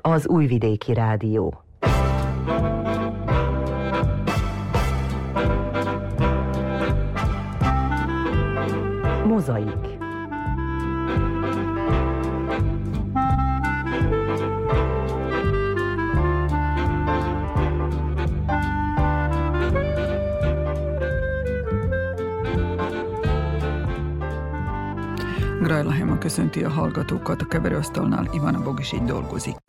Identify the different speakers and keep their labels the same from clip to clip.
Speaker 1: Az Újvidéki Rádió. Mozaik.
Speaker 2: Grajla Hema köszönti a hallgatókat, a keverőasztalnál Ivana Bog is így dolgozik.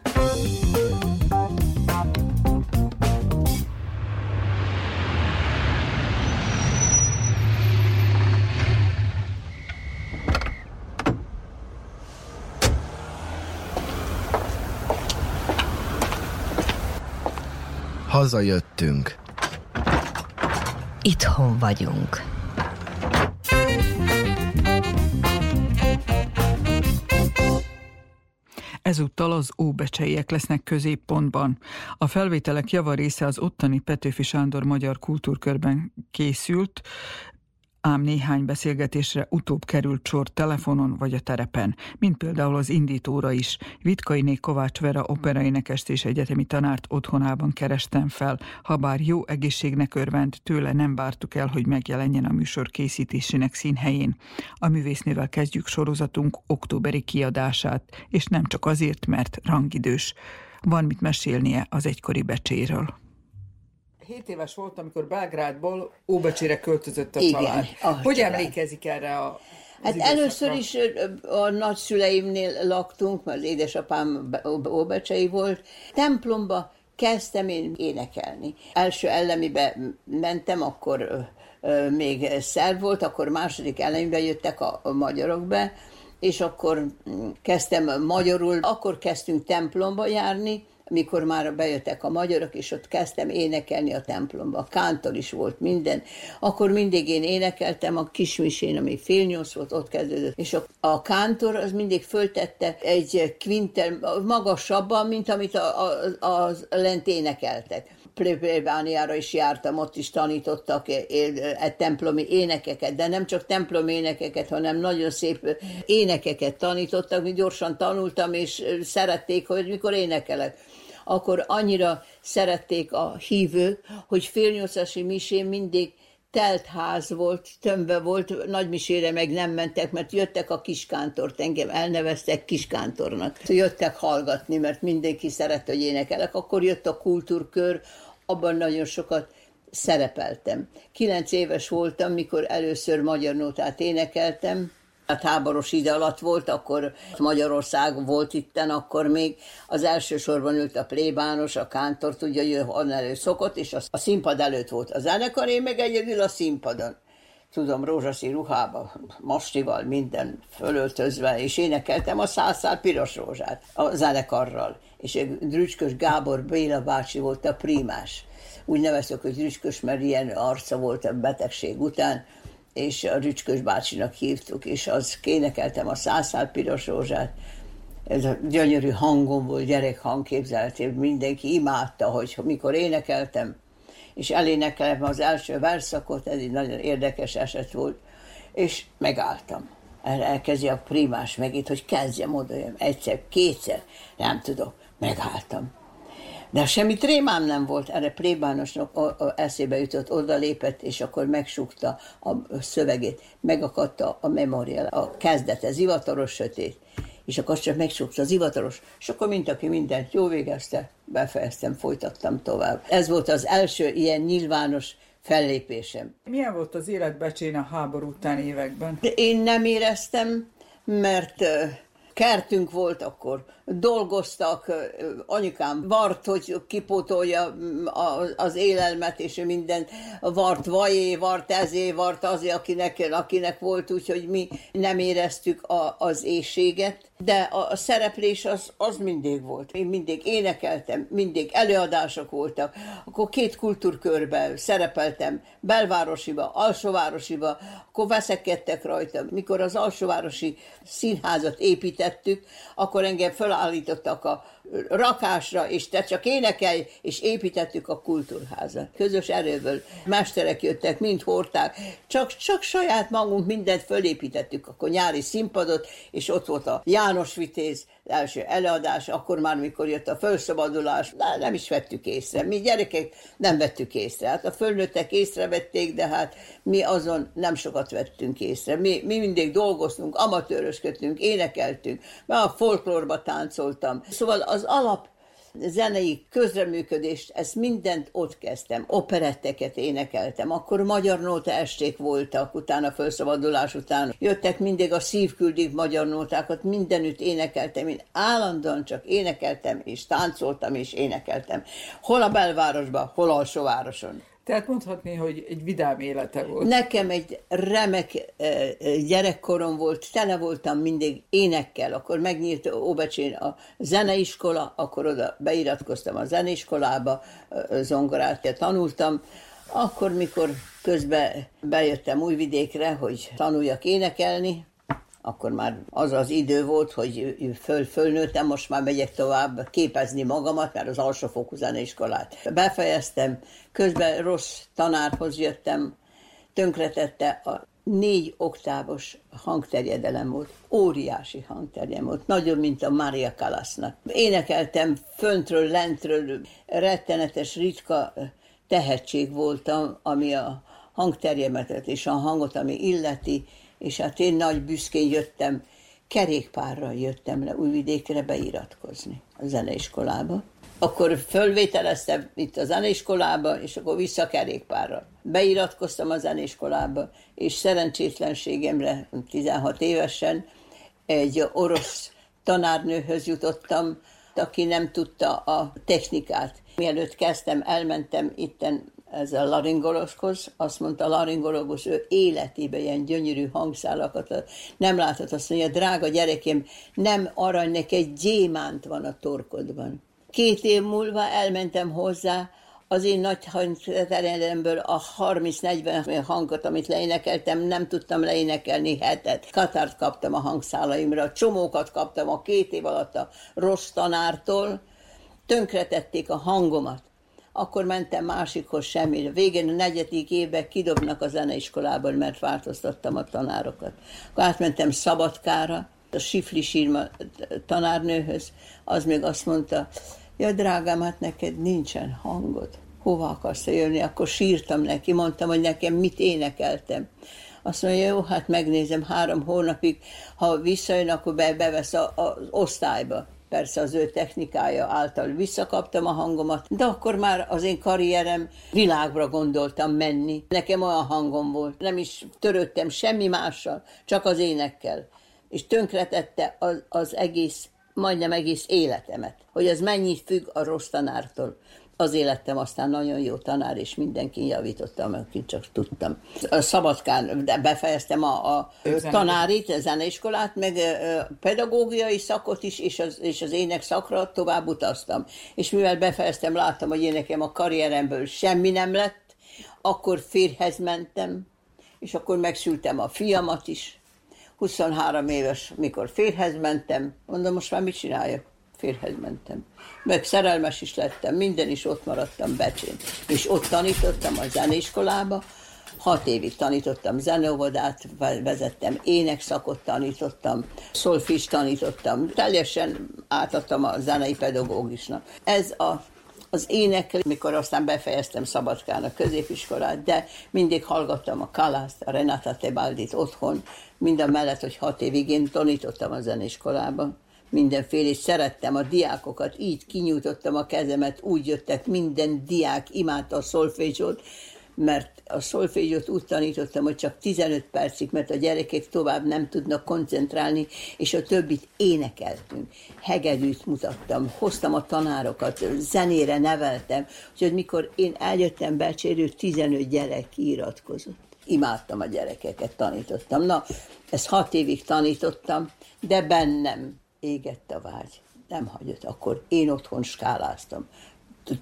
Speaker 3: Hazajöttünk.
Speaker 1: Itthon vagyunk.
Speaker 2: Ezúttal az óbecseiek lesznek középpontban. A felvételek java része az ottani Petőfi Sándor Magyar Kultúrkörben készült, ám néhány beszélgetésre utóbb került sor telefonon vagy a terepen, mint például az indítóra is. Vitkainé Kovács Vera operaénekest és egyetemi tanárt otthonában kerestem fel, ha bár jó egészségnek örvend, tőle nem vártuk el, hogy megjelenjen a műsor készítésének színhelyén. A művésznővel kezdjük sorozatunk októberi kiadását, és nem csak azért, mert rangidős. Van mit mesélnie az egykori becséről. 7 éves volt, amikor Belgrádból Óbecsére költözött a
Speaker 4: Igen,
Speaker 2: család.
Speaker 4: a
Speaker 2: Hogy
Speaker 4: család.
Speaker 2: emlékezik erre a
Speaker 4: Hát
Speaker 2: időszakra?
Speaker 4: először is a nagyszüleimnél laktunk, mert édesapám óbecsei volt. Templomba kezdtem én énekelni. Első ellemibe mentem, akkor még szerv volt, akkor második ellemibe jöttek a, a magyarok be, és akkor mm, kezdtem magyarul, akkor kezdtünk templomba járni, mikor már bejöttek a magyarok, és ott kezdtem énekelni a templomba. Kántor is volt minden. Akkor mindig én énekeltem a kismisén, ami fél nyolc volt, ott kezdődött. És a, a kántor az mindig föltette egy quintel magasabban, mint amit a, a, a lent énekeltek plébániára is jártam, ott is tanítottak e, e, templomi énekeket, de nem csak templomi énekeket, hanem nagyon szép énekeket tanítottak, mi gyorsan tanultam, és szerették, hogy mikor énekelek akkor annyira szerették a hívők, hogy félnyolcasi misén mindig telt ház volt, tömve volt, nagymisére meg nem mentek, mert jöttek a kiskántort, engem elneveztek kiskántornak. Jöttek hallgatni, mert mindenki szeret, hogy énekelek. Akkor jött a kultúrkör, abban nagyon sokat szerepeltem. Kilenc éves voltam, mikor először magyar nótát énekeltem, Hát háborús ide alatt volt, akkor Magyarország volt itten, akkor még az elsősorban ült a plébános, a kántor, tudja, hogy onnan elő szokott, és a színpad előtt volt a zenekar, én meg egyedül a színpadon. Tudom, rózsaszín ruhába, mastival, minden fölöltözve, és énekeltem a százszál piros rózsát a zenekarral. És Drücskös Gábor Béla bácsi volt a primás. Úgy neveztük, hogy Drücskös, mert ilyen arca volt a betegség után, és a Rücskös bácsinak hívtuk, és az kénekeltem a százszál piros rózsát. Ez a gyönyörű hangom volt, gyerekhang képzeltél, mindenki imádta, hogy mikor énekeltem, és elénekeltem az első verszakot, ez egy nagyon érdekes eset volt, és megálltam. El- Elkezdi a primás megint, hogy kezdjem oda, egyszer, kétszer, nem tudok, megálltam. De semmi trémám nem volt, erre plébánosnak a, a eszébe jutott, oda lépett, és akkor megsukta a szövegét, megakadta a memorial, a kezdete, zivataros sötét, és akkor csak megsukta az zivataros, és akkor mint aki mindent jó végezte, befejeztem, folytattam tovább. Ez volt az első ilyen nyilvános fellépésem.
Speaker 2: Milyen volt az élet Becsén a háború utáni években?
Speaker 4: De én nem éreztem, mert kertünk volt akkor, dolgoztak, anyukám vart, hogy kipótolja mm, az élelmet, és minden vart vajé, vart ezé, vart azé, akinek, akinek volt, úgyhogy mi nem éreztük a, az éjséget, de a, szereplés az, az mindig volt. Én mindig énekeltem, mindig előadások voltak, akkor két kultúrkörben szerepeltem, belvárosiba, alsóvárosiba, akkor veszekedtek rajta. Mikor az alsóvárosi színházat építettük, akkor engem felállítottak a rakásra, és te csak énekelj, és építettük a kultúrházat. Közös erőből mesterek jöttek, mind hordták, csak, csak saját magunk mindent fölépítettük, akkor nyári színpadot, és ott volt a Ján János Vitéz első előadás, akkor már, mikor jött a felszabadulás, nem is vettük észre. Mi gyerekek nem vettük észre. Hát a fölnőttek észrevették, de hát mi azon nem sokat vettünk észre. Mi, mi mindig dolgoztunk, amatőrösködtünk, énekeltünk, mert a folklórba táncoltam. Szóval az alap zenei közreműködést, ezt mindent ott kezdtem. Operetteket énekeltem, akkor magyar nóta esték voltak, utána felszabadulás után. Jöttek mindig a szívküldik magyar nótákat, mindenütt énekeltem. Én állandóan csak énekeltem, és táncoltam, és énekeltem. Hol a belvárosban, hol alsóvároson.
Speaker 2: Tehát mondhatni, hogy egy vidám élete volt.
Speaker 4: Nekem egy remek gyerekkorom volt, tele voltam mindig énekkel, akkor megnyílt Óbecsén a zeneiskola, akkor oda beiratkoztam a zeneiskolába, zongorát tanultam, akkor, mikor közben bejöttem Újvidékre, hogy tanuljak énekelni, akkor már az az idő volt, hogy föl, fölnőttem, most már megyek tovább képezni magamat, mert az alsófokú zeneiskolát befejeztem, közben rossz tanárhoz jöttem, tönkretette a négy oktávos hangterjedelem volt, óriási hangterjedelem volt, nagyobb, mint a Maria Kalasznak. Énekeltem föntről, lentről, rettenetes, ritka tehetség voltam, ami a hangterjemetet és a hangot, ami illeti, és hát én nagy büszkén jöttem, kerékpárral jöttem le Újvidékre beiratkozni a zeneiskolába. Akkor fölvételeztem itt a zeneiskolába, és akkor vissza kerékpárral. Beiratkoztam a zeneiskolába, és szerencsétlenségemre 16 évesen egy orosz tanárnőhöz jutottam, aki nem tudta a technikát. Mielőtt kezdtem, elmentem itten ez a laringoloshoz, azt mondta a laringológus, ő életében ilyen gyönyörű hangszálakat nem látott, azt mondja, drága gyerekem, nem arany, egy gyémánt van a torkodban. Két év múlva elmentem hozzá, az én nagy hangterjedemből a 30-40 hangot, amit leénekeltem, nem tudtam leénekelni hetet. Katárt kaptam a hangszálaimra, csomókat kaptam a két év alatt a rossz tanártól, tönkretették a hangomat akkor mentem másikhoz semmi. Végén a negyedik évben kidobnak a zeneiskolában, mert változtattam a tanárokat. Akkor átmentem Szabadkára, a Sifli Sírma tanárnőhöz, az még azt mondta, ja drágám, hát neked nincsen hangod. Hova akarsz jönni? Akkor sírtam neki, mondtam, hogy nekem mit énekeltem. Azt mondja, jó, hát megnézem három hónapig, ha visszajön, akkor be, bevesz a, a, az osztályba persze az ő technikája által visszakaptam a hangomat, de akkor már az én karrierem világra gondoltam menni. Nekem olyan hangom volt, nem is törődtem semmi mással, csak az énekkel. És tönkretette az, az egész, majdnem egész életemet, hogy ez mennyit függ a rossz tanártól az életem aztán nagyon jó tanár, és mindenki javítottam, akit csak tudtam. A Szabadkán befejeztem a, a tanárit, a zeneiskolát, meg a pedagógiai szakot is, és az, és az ének szakra tovább utaztam. És mivel befejeztem, láttam, hogy én nekem a karrieremből semmi nem lett, akkor férhez mentem, és akkor megszültem a fiamat is. 23 éves, mikor férhez mentem, mondom, most már mit csináljak? Férhez mentem. Meg szerelmes is lettem, minden is ott maradtam Becsén. És ott tanítottam a zeneiskolába, hat évig tanítottam zeneóvodát, vezettem énekszakot tanítottam, szolfis tanítottam, teljesen átadtam a zenei pedagógusnak. Ez a az ének, mikor aztán befejeztem Szabadkán a középiskolát, de mindig hallgattam a Kalászt, a Renata Tebaldit otthon, mind mellett, hogy hat évig én tanítottam a zeneiskolában mindenféle, és szerettem a diákokat, így kinyújtottam a kezemet, úgy jöttek, minden diák imádta a szolfézsot, mert a szolfézsot úgy tanítottam, hogy csak 15 percig, mert a gyerekek tovább nem tudnak koncentrálni, és a többit énekeltünk. Hegedűt mutattam, hoztam a tanárokat, zenére neveltem, úgyhogy mikor én eljöttem Becsérő, 15 gyerek iratkozott. Imádtam a gyerekeket, tanítottam. Na, ezt hat évig tanítottam, de bennem égett a vágy. Nem hagyott. Akkor én otthon skáláztam,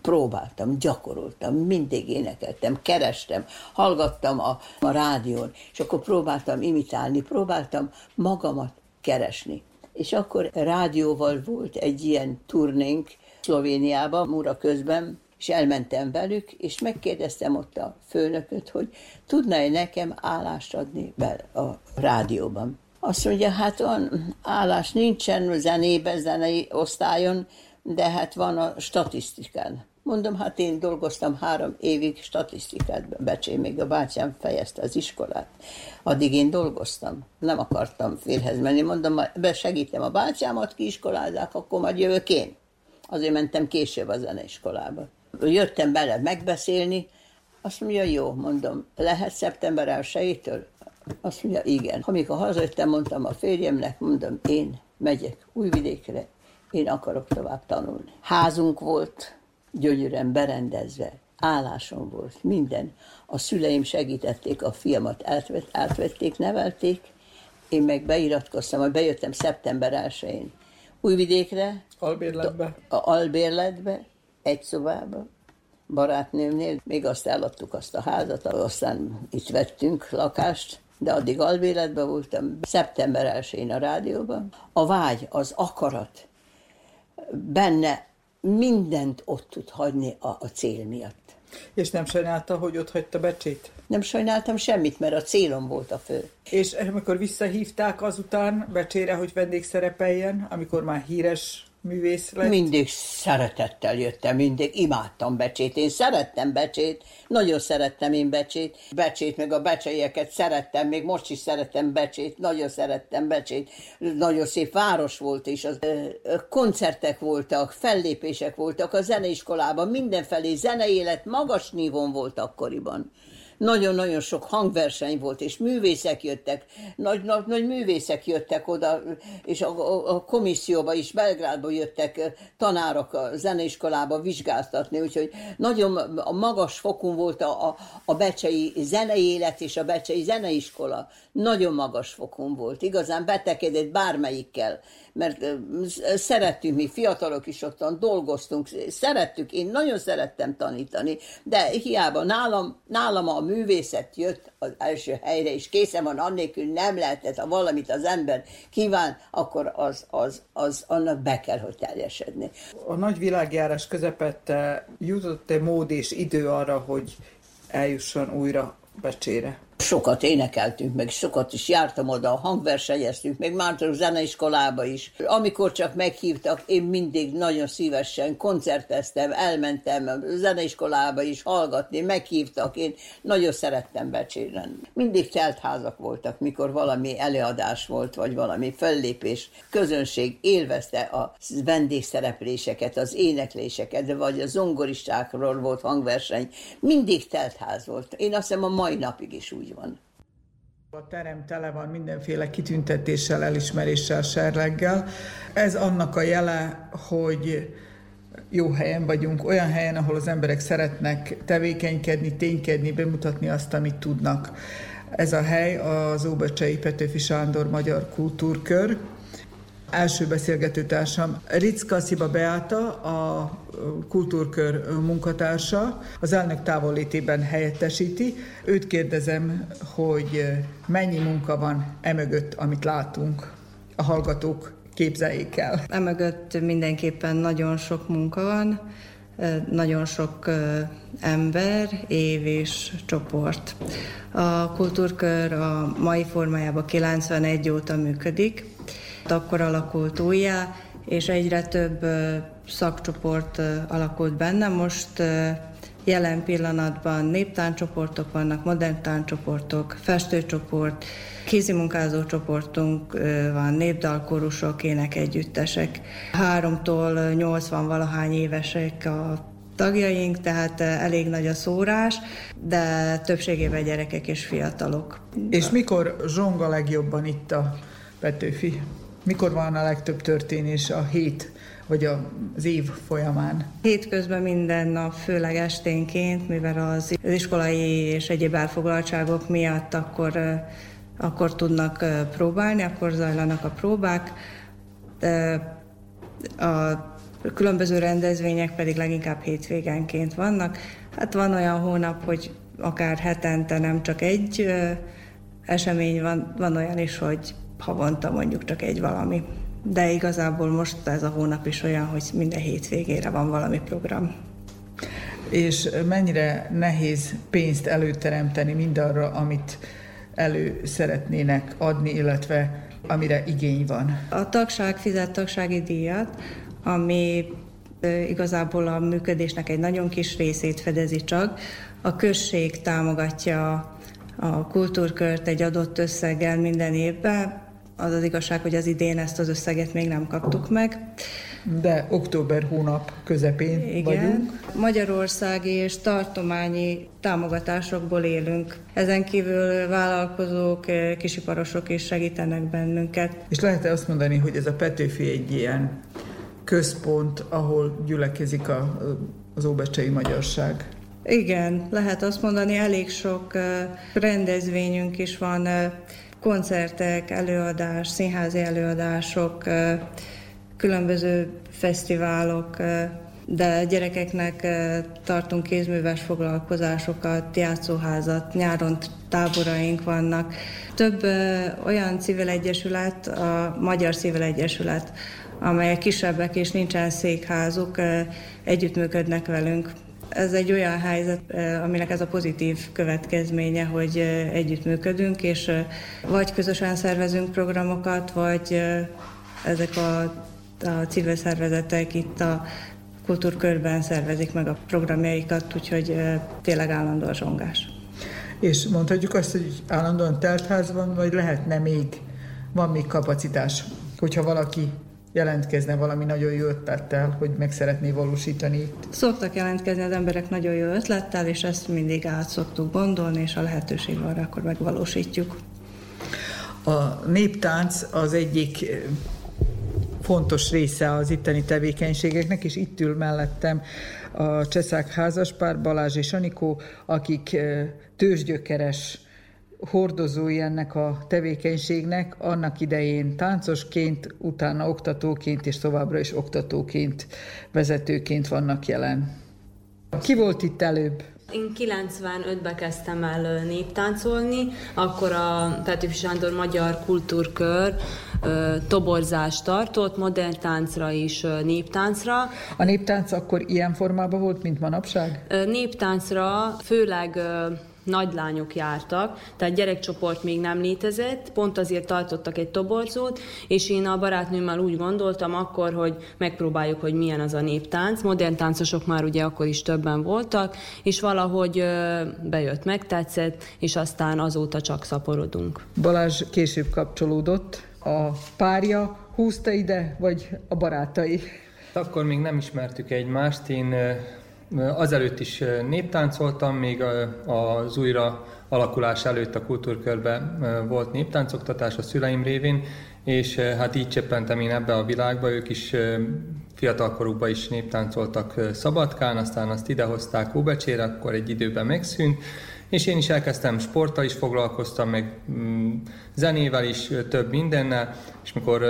Speaker 4: próbáltam, gyakoroltam, mindig énekeltem, kerestem, hallgattam a, a rádión, és akkor próbáltam imitálni, próbáltam magamat keresni. És akkor rádióval volt egy ilyen turnénk Szlovéniában, Mura közben, és elmentem velük, és megkérdeztem ott a főnököt, hogy tudna-e nekem állást adni a rádióban. Azt mondja, hát van állás nincsen zenébe, zenei osztályon, de hát van a statisztikán. Mondom, hát én dolgoztam három évig statisztikát, Becsé, még a bátyám fejezte az iskolát. Addig én dolgoztam, nem akartam férhez menni. Mondom, besegítem a bátyámat, iskolázák, akkor majd jövök én. Azért mentem később a zeneiskolába. Jöttem bele megbeszélni, azt mondja, jó, mondom, lehet szeptember 1 Azt mondja, igen. Amikor hazajöttem, mondtam a férjemnek, mondom, én megyek Újvidékre, én akarok tovább tanulni. Házunk volt, gyönyörűen berendezve, állásom volt, minden. A szüleim segítették a fiamat, átvett, átvették, nevelték, én meg beiratkoztam, hogy bejöttem szeptember 1-én Újvidékre.
Speaker 2: Albérletbe?
Speaker 4: A albérletbe, egy szobába, barátnőmnél, még azt eladtuk azt a házat, aztán itt vettünk lakást, de addig albéletben voltam. Szeptember 1 a rádióban. A vágy, az akarat, benne mindent ott tud hagyni a, a cél miatt.
Speaker 2: És nem sajnálta, hogy ott hagyta Becsét?
Speaker 4: Nem sajnáltam semmit, mert a célom volt a fő.
Speaker 2: És amikor visszahívták azután Becsére, hogy vendégszerepeljen, amikor már híres művész lett?
Speaker 4: Mindig szeretettel jöttem, mindig imádtam Becsét. Én szerettem Becsét, nagyon szerettem én Becsét. Becsét, meg a becseieket szerettem, még most is szerettem Becsét, nagyon szerettem Becsét. Nagyon szép város volt, és az, koncertek voltak, fellépések voltak a zeneiskolában, mindenfelé zeneélet magas nívon volt akkoriban nagyon-nagyon sok hangverseny volt, és művészek jöttek, nagy, nagy, nagy művészek jöttek oda, és a, a, komisszióba is, Belgrádba jöttek tanárok a zeneiskolába vizsgáztatni, úgyhogy nagyon a magas fokon volt a, a, a becsei zenei élet és a becsei zeneiskola. Nagyon magas fokon volt, igazán betekedett bármelyikkel mert szerettünk mi fiatalok is ottan, dolgoztunk, szerettük, én nagyon szerettem tanítani, de hiába nálam, nálam a művészet jött az első helyre, és készen van, annélkül nem lehetett, ha valamit az ember kíván, akkor az, az, az annak be kell, hogy teljesedni.
Speaker 2: A nagy világjárás közepette jutott-e mód és idő arra, hogy eljusson újra Becsére?
Speaker 4: Sokat énekeltünk, meg sokat is jártam oda, hangversenyeztünk, meg már a zeneiskolába is. Amikor csak meghívtak, én mindig nagyon szívesen koncerteztem, elmentem a zeneiskolába is hallgatni, meghívtak, én nagyon szerettem becséren. Mindig teltházak voltak, mikor valami előadás volt, vagy valami fellépés. Közönség élvezte a vendégszerepléseket, az énekléseket, vagy a zongoristákról volt hangverseny. Mindig teltház volt. Én azt hiszem a mai napig is úgy van.
Speaker 2: A terem tele van mindenféle kitüntetéssel, elismeréssel, serleggel. Ez annak a jele, hogy jó helyen vagyunk, olyan helyen, ahol az emberek szeretnek tevékenykedni, ténykedni, bemutatni azt, amit tudnak. Ez a hely az Óbecsei Petőfi Sándor Magyar Kultúrkör, első beszélgetőtársam Ricka Sziba Beáta, a kultúrkör munkatársa, az elnök távollétében helyettesíti. Őt kérdezem, hogy mennyi munka van emögött, amit látunk a hallgatók képzeljék el.
Speaker 3: Emögött mindenképpen nagyon sok munka van, nagyon sok ember, év és csoport. A kultúrkör a mai formájában 91 óta működik, akkor alakult újjá, és egyre több szakcsoport alakult benne. Most jelen pillanatban néptáncsoportok vannak, modern táncsoportok, festőcsoport, kézimunkázó csoportunk van, népdalkorusok, énekegyüttesek. Háromtól 80 valahány évesek a tagjaink, tehát elég nagy a szórás, de többségében gyerekek és fiatalok.
Speaker 2: És mikor zsong a legjobban itt a Petőfi? Mikor van a legtöbb történés a hét vagy az év folyamán?
Speaker 3: Hétközben minden nap, főleg esténként, mivel az iskolai és egyéb elfoglaltságok miatt akkor, akkor tudnak próbálni, akkor zajlanak a próbák. A különböző rendezvények pedig leginkább hétvégenként vannak. Hát van olyan hónap, hogy akár hetente nem csak egy esemény van, van olyan is, hogy havonta mondjuk csak egy valami. De igazából most ez a hónap is olyan, hogy minden hétvégére van valami program.
Speaker 2: És mennyire nehéz pénzt előteremteni mindarra, amit elő szeretnének adni, illetve amire igény van?
Speaker 3: A tagság fizet tagsági díjat, ami igazából a működésnek egy nagyon kis részét fedezi csak. A község támogatja a kultúrkört egy adott összeggel minden évben. Az az igazság, hogy az idén ezt az összeget még nem kaptuk meg.
Speaker 2: De október hónap közepén Igen. vagyunk.
Speaker 3: Magyarországi és tartományi támogatásokból élünk. Ezen kívül vállalkozók, kisiparosok is segítenek bennünket.
Speaker 2: És lehet-e azt mondani, hogy ez a Petőfi egy ilyen központ, ahol gyülekezik a, az óbecsei magyarság?
Speaker 3: Igen, lehet azt mondani, elég sok rendezvényünk is van, koncertek, előadás, színházi előadások, különböző fesztiválok, de gyerekeknek tartunk kézműves foglalkozásokat, játszóházat, nyáron táboraink vannak. Több olyan civil egyesület, a Magyar Civil Egyesület, amelyek kisebbek és nincsen székházuk, együttműködnek velünk. Ez egy olyan helyzet, aminek ez a pozitív következménye, hogy együttműködünk, és vagy közösen szervezünk programokat, vagy ezek a, a civil szervezetek itt a kultúrkörben szervezik meg a programjaikat, úgyhogy tényleg állandó a zsongás.
Speaker 2: És mondhatjuk azt, hogy állandóan teltház van, vagy lehetne még, van még kapacitás, hogyha valaki jelentkezne valami nagyon jó ötlettel, hogy meg szeretné valósítani
Speaker 3: Szoktak jelentkezni az emberek nagyon jó ötlettel, és ezt mindig át szoktuk gondolni, és a lehetőség van akkor megvalósítjuk.
Speaker 2: A néptánc az egyik eh, fontos része az itteni tevékenységeknek, és itt ül mellettem a Cseszák házaspár, Balázs és Anikó, akik eh, tőzsgyökeres hordozói ennek a tevékenységnek, annak idején táncosként, utána oktatóként és továbbra is oktatóként, vezetőként vannak jelen. Ki volt itt előbb?
Speaker 5: Én 95-ben kezdtem el néptáncolni, akkor a Petőfi Sándor Magyar Kultúrkör toborzást tartott, modern táncra és néptáncra.
Speaker 2: A néptánc akkor ilyen formában volt, mint manapság?
Speaker 5: Néptáncra főleg nagylányok jártak, tehát gyerekcsoport még nem létezett, pont azért tartottak egy toborzót, és én a barátnőmmel úgy gondoltam akkor, hogy megpróbáljuk, hogy milyen az a néptánc. Modern táncosok már ugye akkor is többen voltak, és valahogy bejött, megtetszett, és aztán azóta csak szaporodunk.
Speaker 2: Balázs később kapcsolódott, a párja húzta ide, vagy a barátai?
Speaker 6: Akkor még nem ismertük egymást, én Azelőtt is néptáncoltam, még az újra alakulás előtt a kultúrkörben volt néptáncoktatás a szüleim révén, és hát így cseppentem én ebbe a világba, ők is fiatalkorukban is néptáncoltak Szabadkán, aztán azt idehozták Óbecsére, akkor egy időben megszűnt, és én is elkezdtem sporttal is foglalkoztam, meg mm, zenével is, több mindennel, és mikor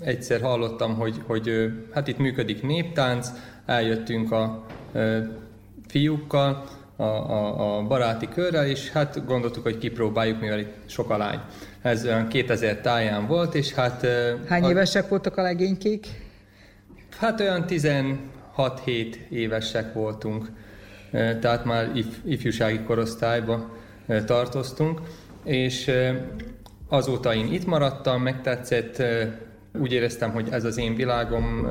Speaker 6: egyszer hallottam, hogy, hogy hát itt működik néptánc, eljöttünk a fiúkkal, a, a, a baráti körrel, és hát gondoltuk, hogy kipróbáljuk, mivel itt sok a lány. Ez olyan 2000 táján volt, és hát...
Speaker 2: Hány a, évesek voltak a legénykék?
Speaker 6: Hát olyan 16-7 évesek voltunk, tehát már if, ifjúsági korosztályba tartoztunk, és azóta én itt maradtam, megtetszett, úgy éreztem, hogy ez az én világom,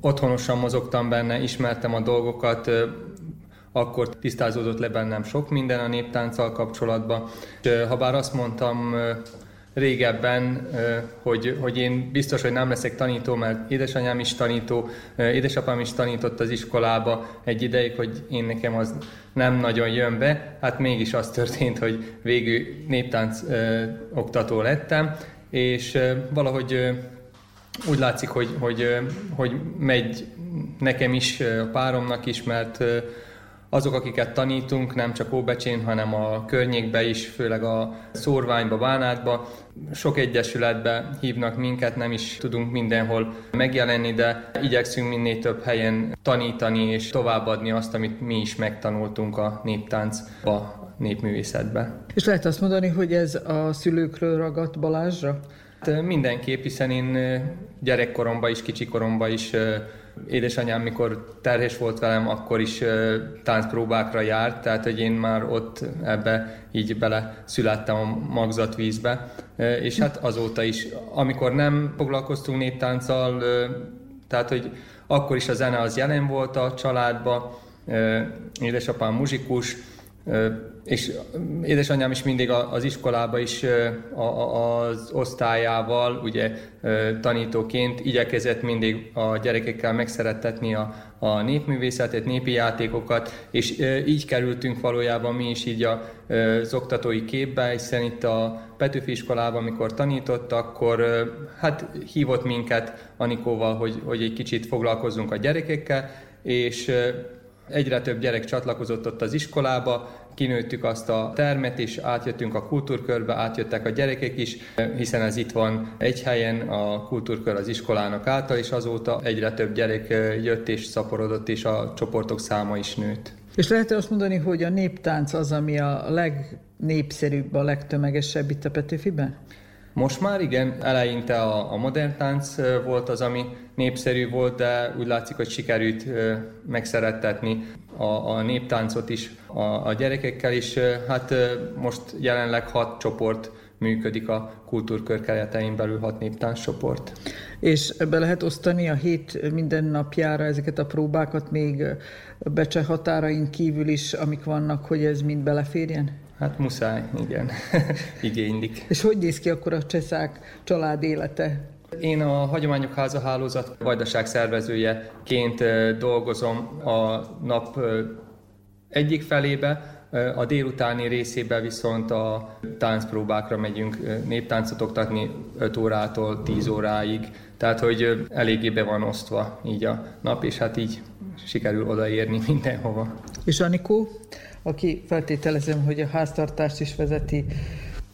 Speaker 6: otthonosan mozogtam benne, ismertem a dolgokat, akkor tisztázódott le bennem sok minden a néptánccal kapcsolatban. Habár azt mondtam régebben, hogy, hogy én biztos, hogy nem leszek tanító, mert édesanyám is tanító, édesapám is tanított az iskolába egy ideig, hogy én nekem az nem nagyon jön be. Hát mégis az történt, hogy végül néptánc oktató lettem, és valahogy úgy látszik, hogy, hogy, hogy megy nekem is, a páromnak is, mert azok, akiket tanítunk, nem csak Óbecsén, hanem a környékbe is, főleg a Szórványba, Bánátba, sok egyesületbe hívnak minket, nem is tudunk mindenhol megjelenni, de igyekszünk minél több helyen tanítani és továbbadni azt, amit mi is megtanultunk a néptáncba, népművészetbe.
Speaker 2: És lehet azt mondani, hogy ez a szülőkről ragadt Balázsra?
Speaker 6: Mindenképp, hiszen én gyerekkoromban is, kicsikoromban is édesanyám, mikor terhes volt velem, akkor is táncpróbákra járt, tehát hogy én már ott ebbe így bele születtem a magzatvízbe, és hát azóta is, amikor nem foglalkoztunk néptánccal, tehát hogy akkor is a zene az jelen volt a családban, édesapám muzsikus, és édesanyám is mindig az iskolába is az osztályával, ugye tanítóként igyekezett mindig a gyerekekkel megszerettetni a, a népművészetet, népi játékokat, és így kerültünk valójában mi is így az oktatói képbe, hiszen itt a Petőfi iskolában, amikor tanított, akkor hát hívott minket Anikóval, hogy, hogy egy kicsit foglalkozzunk a gyerekekkel, és Egyre több gyerek csatlakozott ott az iskolába, kinőttük azt a termet, és átjöttünk a kultúrkörbe, átjöttek a gyerekek is, hiszen ez itt van egy helyen, a kultúrkör az iskolának által, és azóta egyre több gyerek jött és szaporodott, és a csoportok száma is nőtt.
Speaker 2: És lehet azt mondani, hogy a néptánc az, ami a legnépszerűbb, a legtömegesebb itt a Petőfiben?
Speaker 6: Most már igen, eleinte a, a modern tánc volt az, ami népszerű volt, de úgy látszik, hogy sikerült megszerettetni a, a néptáncot is a, a gyerekekkel is. Hát most jelenleg hat csoport működik a kultúrkör keretein belül hat néptánc csoport.
Speaker 2: És be lehet osztani a hét minden napjára ezeket a próbákat még Becse határain kívül is, amik vannak, hogy ez mind beleférjen?
Speaker 6: Hát muszáj, igen. Igénylik.
Speaker 2: És hogy néz ki akkor a cseszák család élete?
Speaker 6: Én a Hagyományok Háza Hálózat vajdaság szervezőjeként dolgozom a nap egyik felébe, a délutáni részében viszont a táncpróbákra megyünk néptáncot oktatni 5 órától 10 óráig, tehát hogy eléggé be van osztva így a nap, és hát így sikerül odaérni mindenhova.
Speaker 2: És Anikó, aki feltételezem, hogy a háztartást is vezeti,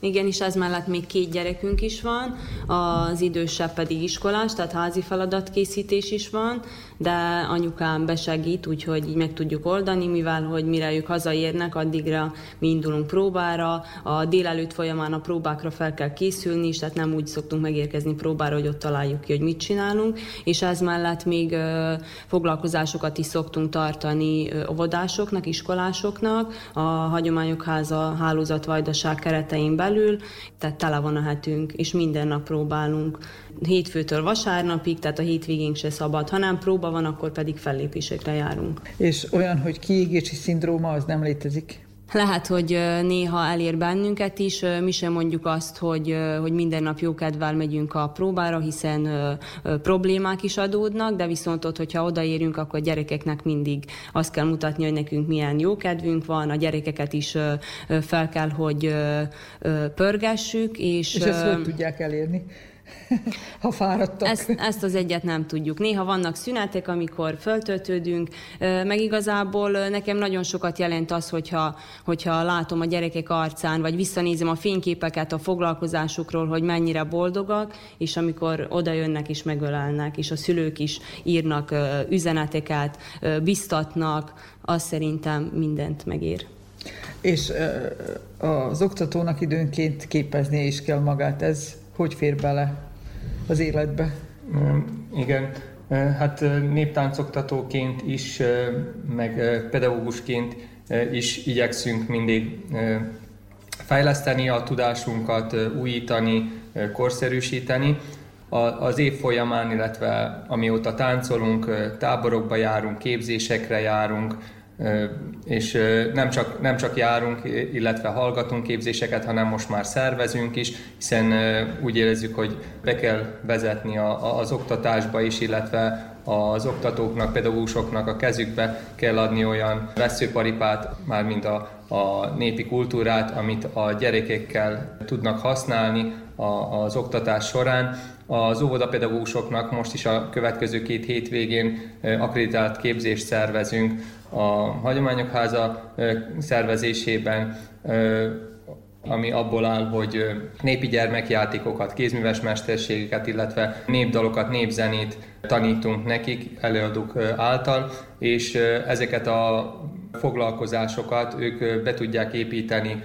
Speaker 5: igen, és ez mellett még két gyerekünk is van, az idősebb pedig iskolás, tehát házi feladatkészítés is van, de anyukám besegít, úgyhogy így meg tudjuk oldani, mivel hogy mire ők hazaérnek, addigra mi indulunk próbára, a délelőtt folyamán a próbákra fel kell készülni, és tehát nem úgy szoktunk megérkezni próbára, hogy ott találjuk ki, hogy mit csinálunk, és ez mellett még foglalkozásokat is szoktunk tartani óvodásoknak, iskolásoknak, a Hagyományok Háza hálózat vajdaság keretein belül, tehát tele van a hetünk, és minden nap próbálunk hétfőtől vasárnapig, tehát a hétvégénk se szabad. Ha nem próba van, akkor pedig fellépésekre járunk.
Speaker 2: És olyan, hogy kiégési szindróma, az nem létezik?
Speaker 5: Lehet, hogy néha elér bennünket is, mi sem mondjuk azt, hogy, hogy minden nap jókedvel megyünk a próbára, hiszen problémák is adódnak, de viszont ott, hogyha odaérünk, akkor a gyerekeknek mindig azt kell mutatni, hogy nekünk milyen jókedvünk van, a gyerekeket is fel kell, hogy pörgessük. És,
Speaker 2: és ezt hogy tudják elérni? Ha fáradtak.
Speaker 5: Ezt, ezt az egyet nem tudjuk. Néha vannak szünetek, amikor föltöltődünk, meg igazából nekem nagyon sokat jelent az, hogyha, hogyha látom a gyerekek arcán, vagy visszanézem a fényképeket a foglalkozásukról, hogy mennyire boldogak, és amikor oda jönnek és megölelnek, és a szülők is írnak üzeneteket, biztatnak, az szerintem mindent megér.
Speaker 2: És az oktatónak időnként képeznie is kell magát. Ez hogy fér bele az életbe?
Speaker 6: Igen, hát néptáncoktatóként is, meg pedagógusként is igyekszünk mindig fejleszteni a tudásunkat, újítani, korszerűsíteni. Az év folyamán, illetve amióta táncolunk, táborokba járunk, képzésekre járunk, és nem csak, nem csak járunk, illetve hallgatunk képzéseket, hanem most már szervezünk is, hiszen úgy érezzük, hogy be kell vezetni a, az oktatásba is, illetve az oktatóknak, pedagógusoknak a kezükbe kell adni olyan veszőparipát, mármint a, a népi kultúrát, amit a gyerekekkel tudnak használni a, az oktatás során. Az óvodapedagógusoknak most is a következő két hétvégén akreditált képzést szervezünk a Hagyományok Háza szervezésében, ami abból áll, hogy népi gyermekjátékokat, kézműves mesterségeket, illetve népdalokat, népzenét tanítunk nekik előadók által, és ezeket a foglalkozásokat ők be tudják építeni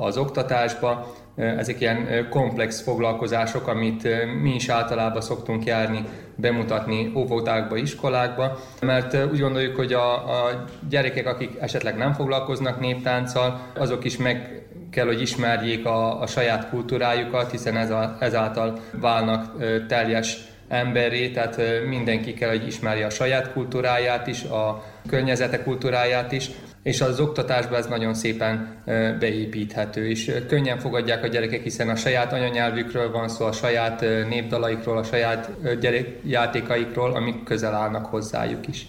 Speaker 6: az oktatásba, ezek ilyen komplex foglalkozások, amit mi is általában szoktunk járni, bemutatni óvodákba, iskolákba, mert úgy gondoljuk, hogy a, a gyerekek, akik esetleg nem foglalkoznak néptánccal, azok is meg kell, hogy ismerjék a, a saját kultúrájukat, hiszen ez a, ezáltal válnak teljes emberré, tehát mindenki kell, hogy ismerje a saját kultúráját is, a környezete kultúráját is, és az oktatásban ez nagyon szépen beépíthető, és könnyen fogadják a gyerekek, hiszen a saját anyanyelvükről van szó, a saját népdalaikról, a saját játékaikról, amik közel állnak hozzájuk is.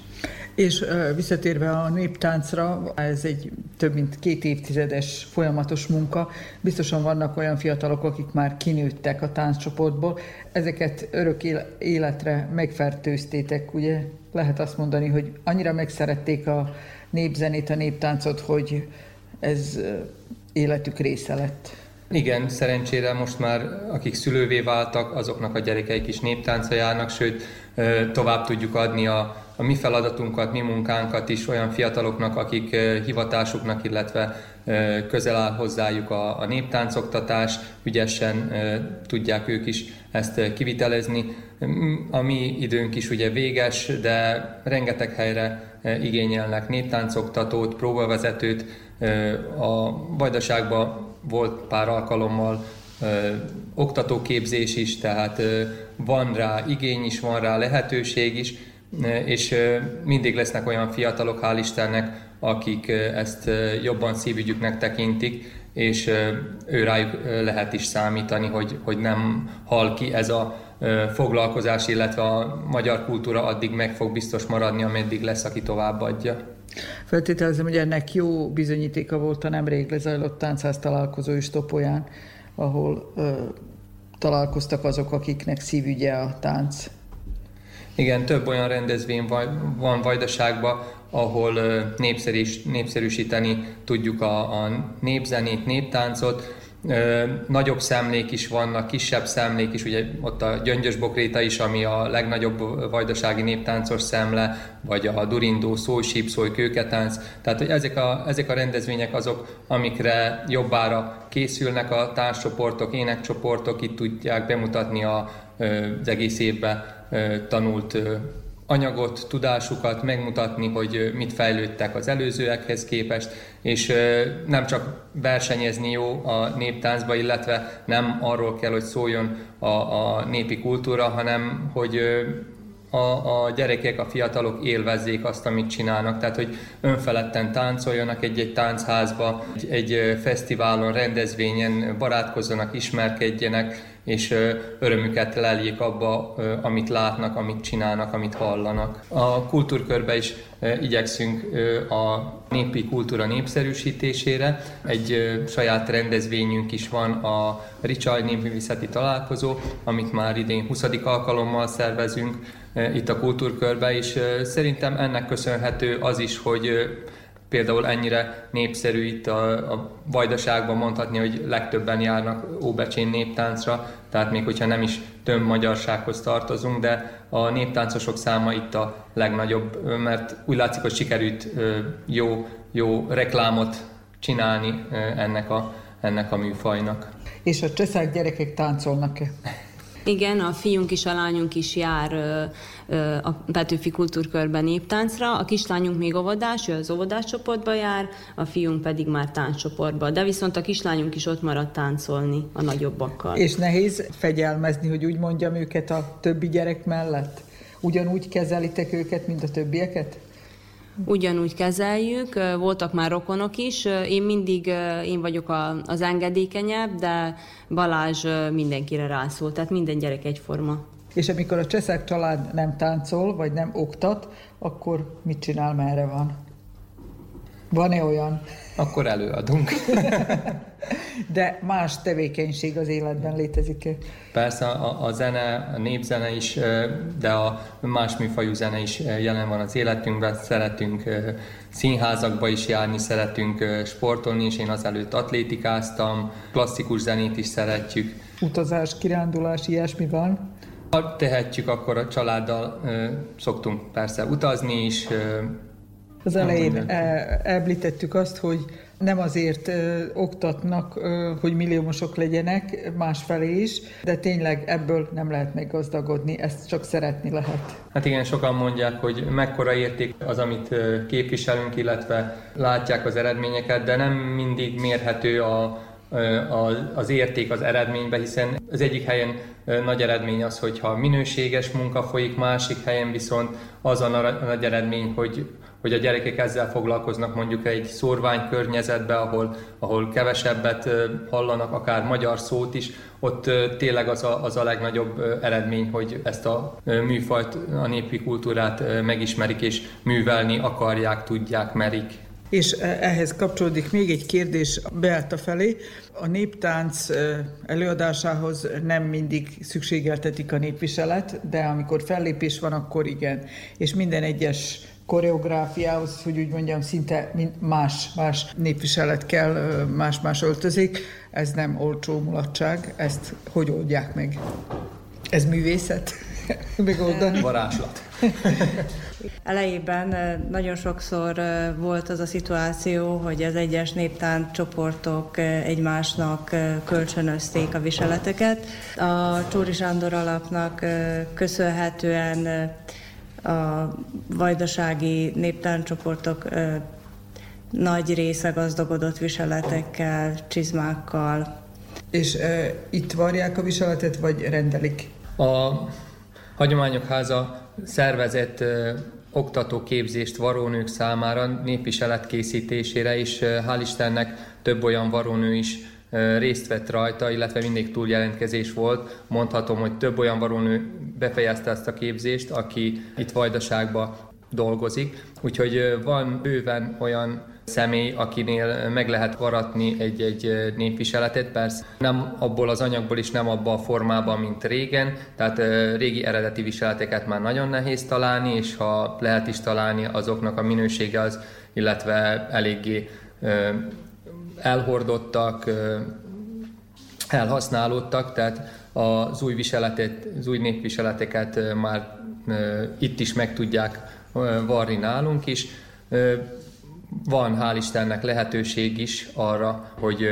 Speaker 2: És visszatérve a néptáncra, ez egy több mint két évtizedes folyamatos munka. Biztosan vannak olyan fiatalok, akik már kinőttek a tánccsoportból. Ezeket örök életre megfertőztétek, ugye? Lehet azt mondani, hogy annyira megszerették a népzenét, a néptáncot, hogy ez életük része lett.
Speaker 6: Igen, szerencsére most már akik szülővé váltak, azoknak a gyerekeik is néptánca járnak, sőt tovább tudjuk adni a, a mi feladatunkat, mi munkánkat is olyan fiataloknak, akik hivatásuknak, illetve közel áll hozzájuk a, a néptáncoktatás, ügyesen tudják ők is ezt kivitelezni. A mi időnk is ugye véges, de rengeteg helyre igényelnek néptáncoktatót, próbavezetőt. A Vajdaságban volt pár alkalommal oktatóképzés is, tehát van rá igény is, van rá lehetőség is, és mindig lesznek olyan fiatalok, hál' Istennek, akik ezt jobban szívügyüknek tekintik, és ő rájuk lehet is számítani, hogy, hogy nem hal ki ez a foglalkozás, illetve a magyar kultúra addig meg fog biztos maradni, ameddig lesz, aki továbbadja.
Speaker 2: Feltételezem, hogy ennek jó bizonyítéka volt a nemrég lezajlott táncház találkozó is Topolyán, ahol ö, találkoztak azok, akiknek szívügye a tánc.
Speaker 6: Igen, több olyan rendezvény van Vajdaságban, ahol népszerűs, népszerűsíteni tudjuk a, a népzenét, néptáncot. Nagyobb szemlék is vannak, kisebb szemlék is, ugye ott a Gyöngyös Bokréta is, ami a legnagyobb vajdasági néptáncos szemle, vagy a Durindó, Szój, Sípszój, Kőketánc. Tehát, hogy ezek a, ezek a rendezvények azok, amikre jobbára készülnek a társcsoportok, énekcsoportok, itt tudják bemutatni a, az egész évben tanult anyagot, tudásukat, megmutatni, hogy mit fejlődtek az előzőekhez képest, és nem csak versenyezni jó a néptáncba, illetve nem arról kell, hogy szóljon a, a népi kultúra, hanem hogy a, a gyerekek, a fiatalok élvezzék azt, amit csinálnak. Tehát, hogy önfeledten táncoljanak egy-egy táncházba, egy, egy fesztiválon, rendezvényen, barátkozzanak, ismerkedjenek, és örömüket leljék abba, amit látnak, amit csinálnak, amit hallanak. A kultúrkörbe is igyekszünk a népi kultúra népszerűsítésére. Egy saját rendezvényünk is van, a Ricsaj népművészeti találkozó, amit már idén 20. alkalommal szervezünk itt a kultúrkörbe, és szerintem ennek köszönhető az is, hogy például ennyire népszerű itt a, a Vajdaságban mondhatni, hogy legtöbben járnak Óbecsén néptáncra, tehát még hogyha nem is több magyarsághoz tartozunk, de a néptáncosok száma itt a legnagyobb, mert úgy látszik, hogy sikerült jó, jó reklámot csinálni ennek a, ennek a műfajnak.
Speaker 2: És a cseszák gyerekek táncolnak-e?
Speaker 5: Igen, a fiunk is, a lányunk is jár a Petőfi Kultúrkörben néptáncra. A kislányunk még óvodás, ő az óvodás csoportba jár, a fiunk pedig már tánccsoportba. De viszont a kislányunk is ott maradt táncolni a nagyobbakkal.
Speaker 2: És nehéz fegyelmezni, hogy úgy mondjam őket a többi gyerek mellett? Ugyanúgy kezelitek őket, mint a többieket?
Speaker 5: Ugyanúgy kezeljük, voltak már rokonok is. Én mindig, én vagyok az engedékenyebb, de Balázs mindenkire rászól, tehát minden gyerek egyforma.
Speaker 2: És amikor a cseszek család nem táncol, vagy nem oktat, akkor mit csinál, merre van? Van-e olyan?
Speaker 6: Akkor előadunk.
Speaker 2: De más tevékenység az életben létezik-e?
Speaker 6: Persze a, a zene, a népzene is, de a más műfajú zene is jelen van az életünkben. Szeretünk színházakba is járni, szeretünk sportolni, és én azelőtt atlétikáztam, klasszikus zenét is szeretjük.
Speaker 2: Utazás, kirándulás, ilyesmi van?
Speaker 6: Ha tehetjük, akkor a családdal szoktunk persze utazni is,
Speaker 2: az elején említettük azt, hogy nem azért ö, oktatnak, ö, hogy milliómosok legyenek, másfelé is, de tényleg ebből nem lehet meggazdagodni, ezt csak szeretni lehet.
Speaker 6: Hát igen, sokan mondják, hogy mekkora érték az, amit képviselünk, illetve látják az eredményeket, de nem mindig mérhető a az érték az eredménybe, hiszen az egyik helyen nagy eredmény az, hogyha minőséges munka folyik, másik helyen viszont az a nagy eredmény, hogy hogy a gyerekek ezzel foglalkoznak mondjuk egy szórvány környezetbe, ahol, ahol kevesebbet hallanak, akár magyar szót is, ott tényleg az a, az a legnagyobb eredmény, hogy ezt a műfajt, a népi kultúrát megismerik és művelni akarják, tudják, merik.
Speaker 2: És ehhez kapcsolódik még egy kérdés Beáta felé. A néptánc előadásához nem mindig szükségeltetik a népviselet, de amikor fellépés van, akkor igen. És minden egyes koreográfiához, hogy úgy mondjam, szinte más, más népviselet kell, más-más öltözik. Ez nem olcsó mulatság, ezt hogy oldják meg? Ez művészet? Megoldani?
Speaker 6: Varázslat.
Speaker 3: Elejében nagyon sokszor volt az a szituáció, hogy az egyes néptánc csoportok egymásnak kölcsönözték a viseleteket. A Csóri Sándor alapnak köszönhetően a vajdasági néptáncsoportok nagy része gazdagodott viseletekkel, csizmákkal.
Speaker 2: És e, itt varják a viseletet, vagy rendelik?
Speaker 6: A Hagyományok Háza szervezett e, oktatóképzést varónők számára népviselet készítésére, és hál' Istennek több olyan varónő is részt vett rajta, illetve mindig túljelentkezés volt. Mondhatom, hogy több olyan varónő befejezte ezt a képzést, aki itt Vajdaságban dolgozik. Úgyhogy van bőven olyan személy, akinél meg lehet varatni egy-egy népviseletet, persze nem abból az anyagból is, nem abban a formában, mint régen, tehát régi eredeti viseleteket már nagyon nehéz találni, és ha lehet is találni, azoknak a minősége az, illetve eléggé elhordottak, elhasználódtak, tehát az új, viseletet, az új népviseleteket már itt is meg tudják varni nálunk is. Van hál' Istennek lehetőség is arra, hogy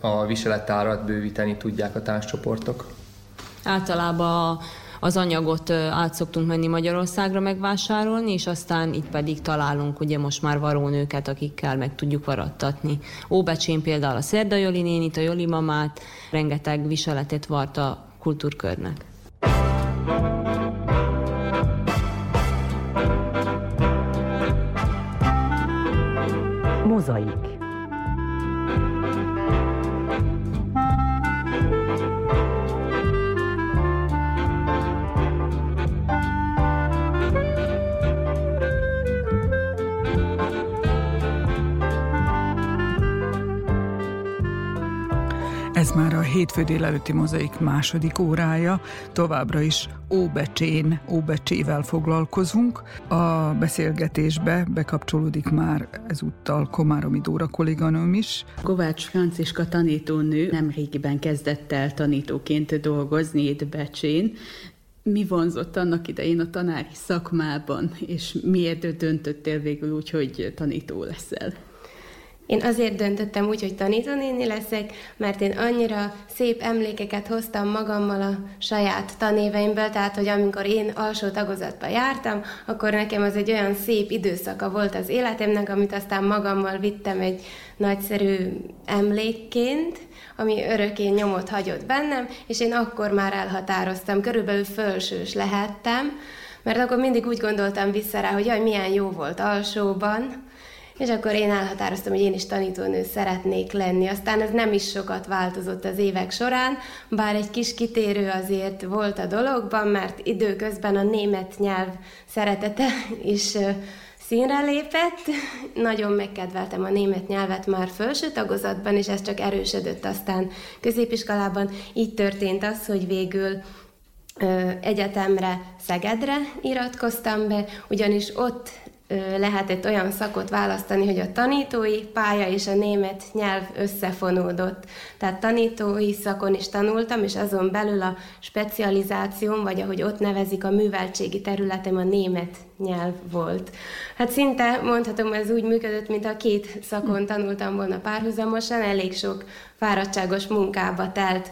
Speaker 6: a viselettárat bővíteni tudják a tánccsoportok.
Speaker 5: Általában az anyagot át szoktunk menni Magyarországra megvásárolni, és aztán itt pedig találunk ugye most már varónőket, akikkel meg tudjuk varattatni. Óbecsén például a Szerda Joli nénit, a Joli mamát, rengeteg viseletet vart a kultúrkörnek.
Speaker 1: Mozaik
Speaker 2: Ez már a hétfő délelőtti mozaik második órája, továbbra is Óbecsén, Óbecsével foglalkozunk. A beszélgetésbe bekapcsolódik már ezúttal Komáromi Dóra kolléganőm is.
Speaker 7: Kovács Franciska tanítónő nemrégiben kezdett el tanítóként dolgozni itt Becsén. Mi vonzott annak idején a tanári szakmában, és miért döntöttél végül úgy, hogy tanító leszel?
Speaker 8: Én azért döntöttem úgy, hogy tanítónéni leszek, mert én annyira szép emlékeket hoztam magammal a saját tanéveimből, tehát, hogy amikor én alsó tagozatba jártam, akkor nekem az egy olyan szép időszaka volt az életemnek, amit aztán magammal vittem egy nagyszerű emlékként, ami örökké nyomot hagyott bennem, és én akkor már elhatároztam, körülbelül fölsős lehettem, mert akkor mindig úgy gondoltam vissza rá, hogy jaj, milyen jó volt alsóban, és akkor én elhatároztam, hogy én is tanítónő szeretnék lenni. Aztán ez nem is sokat változott az évek során, bár egy kis kitérő azért volt a dologban, mert időközben a német nyelv szeretete is színre lépett. Nagyon megkedveltem a német nyelvet már felső tagozatban, és ez csak erősödött aztán középiskolában. Így történt az, hogy végül egyetemre Szegedre iratkoztam be, ugyanis ott lehetett olyan szakot választani, hogy a tanítói pálya és a német nyelv összefonódott. Tehát tanítói szakon is tanultam, és azon belül a specializációm, vagy ahogy ott nevezik, a műveltségi területem a német nyelv volt. Hát szinte mondhatom, ez úgy működött, mint a két szakon tanultam volna párhuzamosan, elég sok fáradtságos munkába telt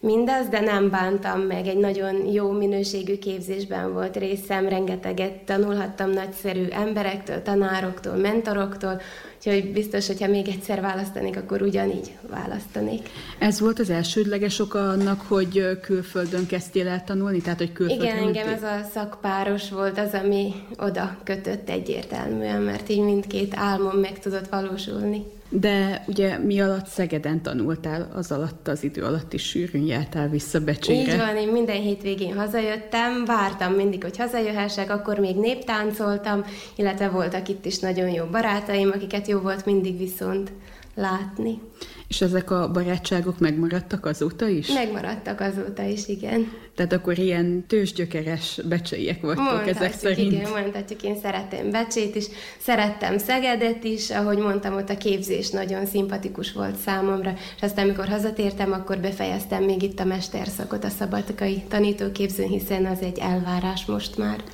Speaker 8: mindaz, de nem bántam meg, egy nagyon jó minőségű képzésben volt részem, rengeteget tanulhattam nagyszerű emberektől, tanároktól, mentoroktól, úgyhogy biztos, hogyha még egyszer választanék, akkor ugyanígy választanék.
Speaker 7: Ez volt az elsődleges oka annak, hogy külföldön kezdtél el tanulni, tehát hogy külföldön
Speaker 8: Igen, engem ez a szakpáros volt az, ami oda kötött egyértelműen, mert így mindkét álmom meg tudott valósulni.
Speaker 7: De ugye mi alatt Szegeden tanultál, az alatt az idő alatt is sűrűn jártál vissza Becsére.
Speaker 8: Így van, én minden hétvégén hazajöttem, vártam mindig, hogy hazajöhessek, akkor még néptáncoltam, illetve voltak itt is nagyon jó barátaim, akiket jó volt mindig viszont látni.
Speaker 7: És ezek a barátságok megmaradtak azóta is?
Speaker 8: Megmaradtak azóta is, igen.
Speaker 7: Tehát akkor ilyen tőzsgyökeres becseiek vagytok mondhatjuk, ezek szerint?
Speaker 8: Igen, mondhatjuk, én szeretem Becsét is, szerettem Szegedet is, ahogy mondtam, ott a képzés nagyon szimpatikus volt számomra, és aztán amikor hazatértem, akkor befejeztem még itt a mesterszakot a szabadkai tanítóképzőn, hiszen az egy elvárás most már.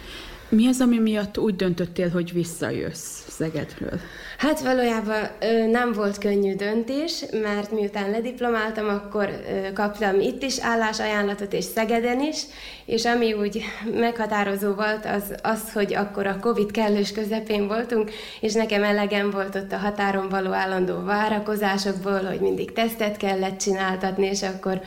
Speaker 7: Mi az, ami miatt úgy döntöttél, hogy visszajössz Szegedről?
Speaker 8: Hát valójában nem volt könnyű döntés, mert miután lediplomáltam, akkor kaptam itt is állásajánlatot, és Szegeden is, és ami úgy meghatározó volt, az az, hogy akkor a Covid kellős közepén voltunk, és nekem elegem volt ott a határon való állandó várakozásokból, hogy mindig tesztet kellett csináltatni, és akkor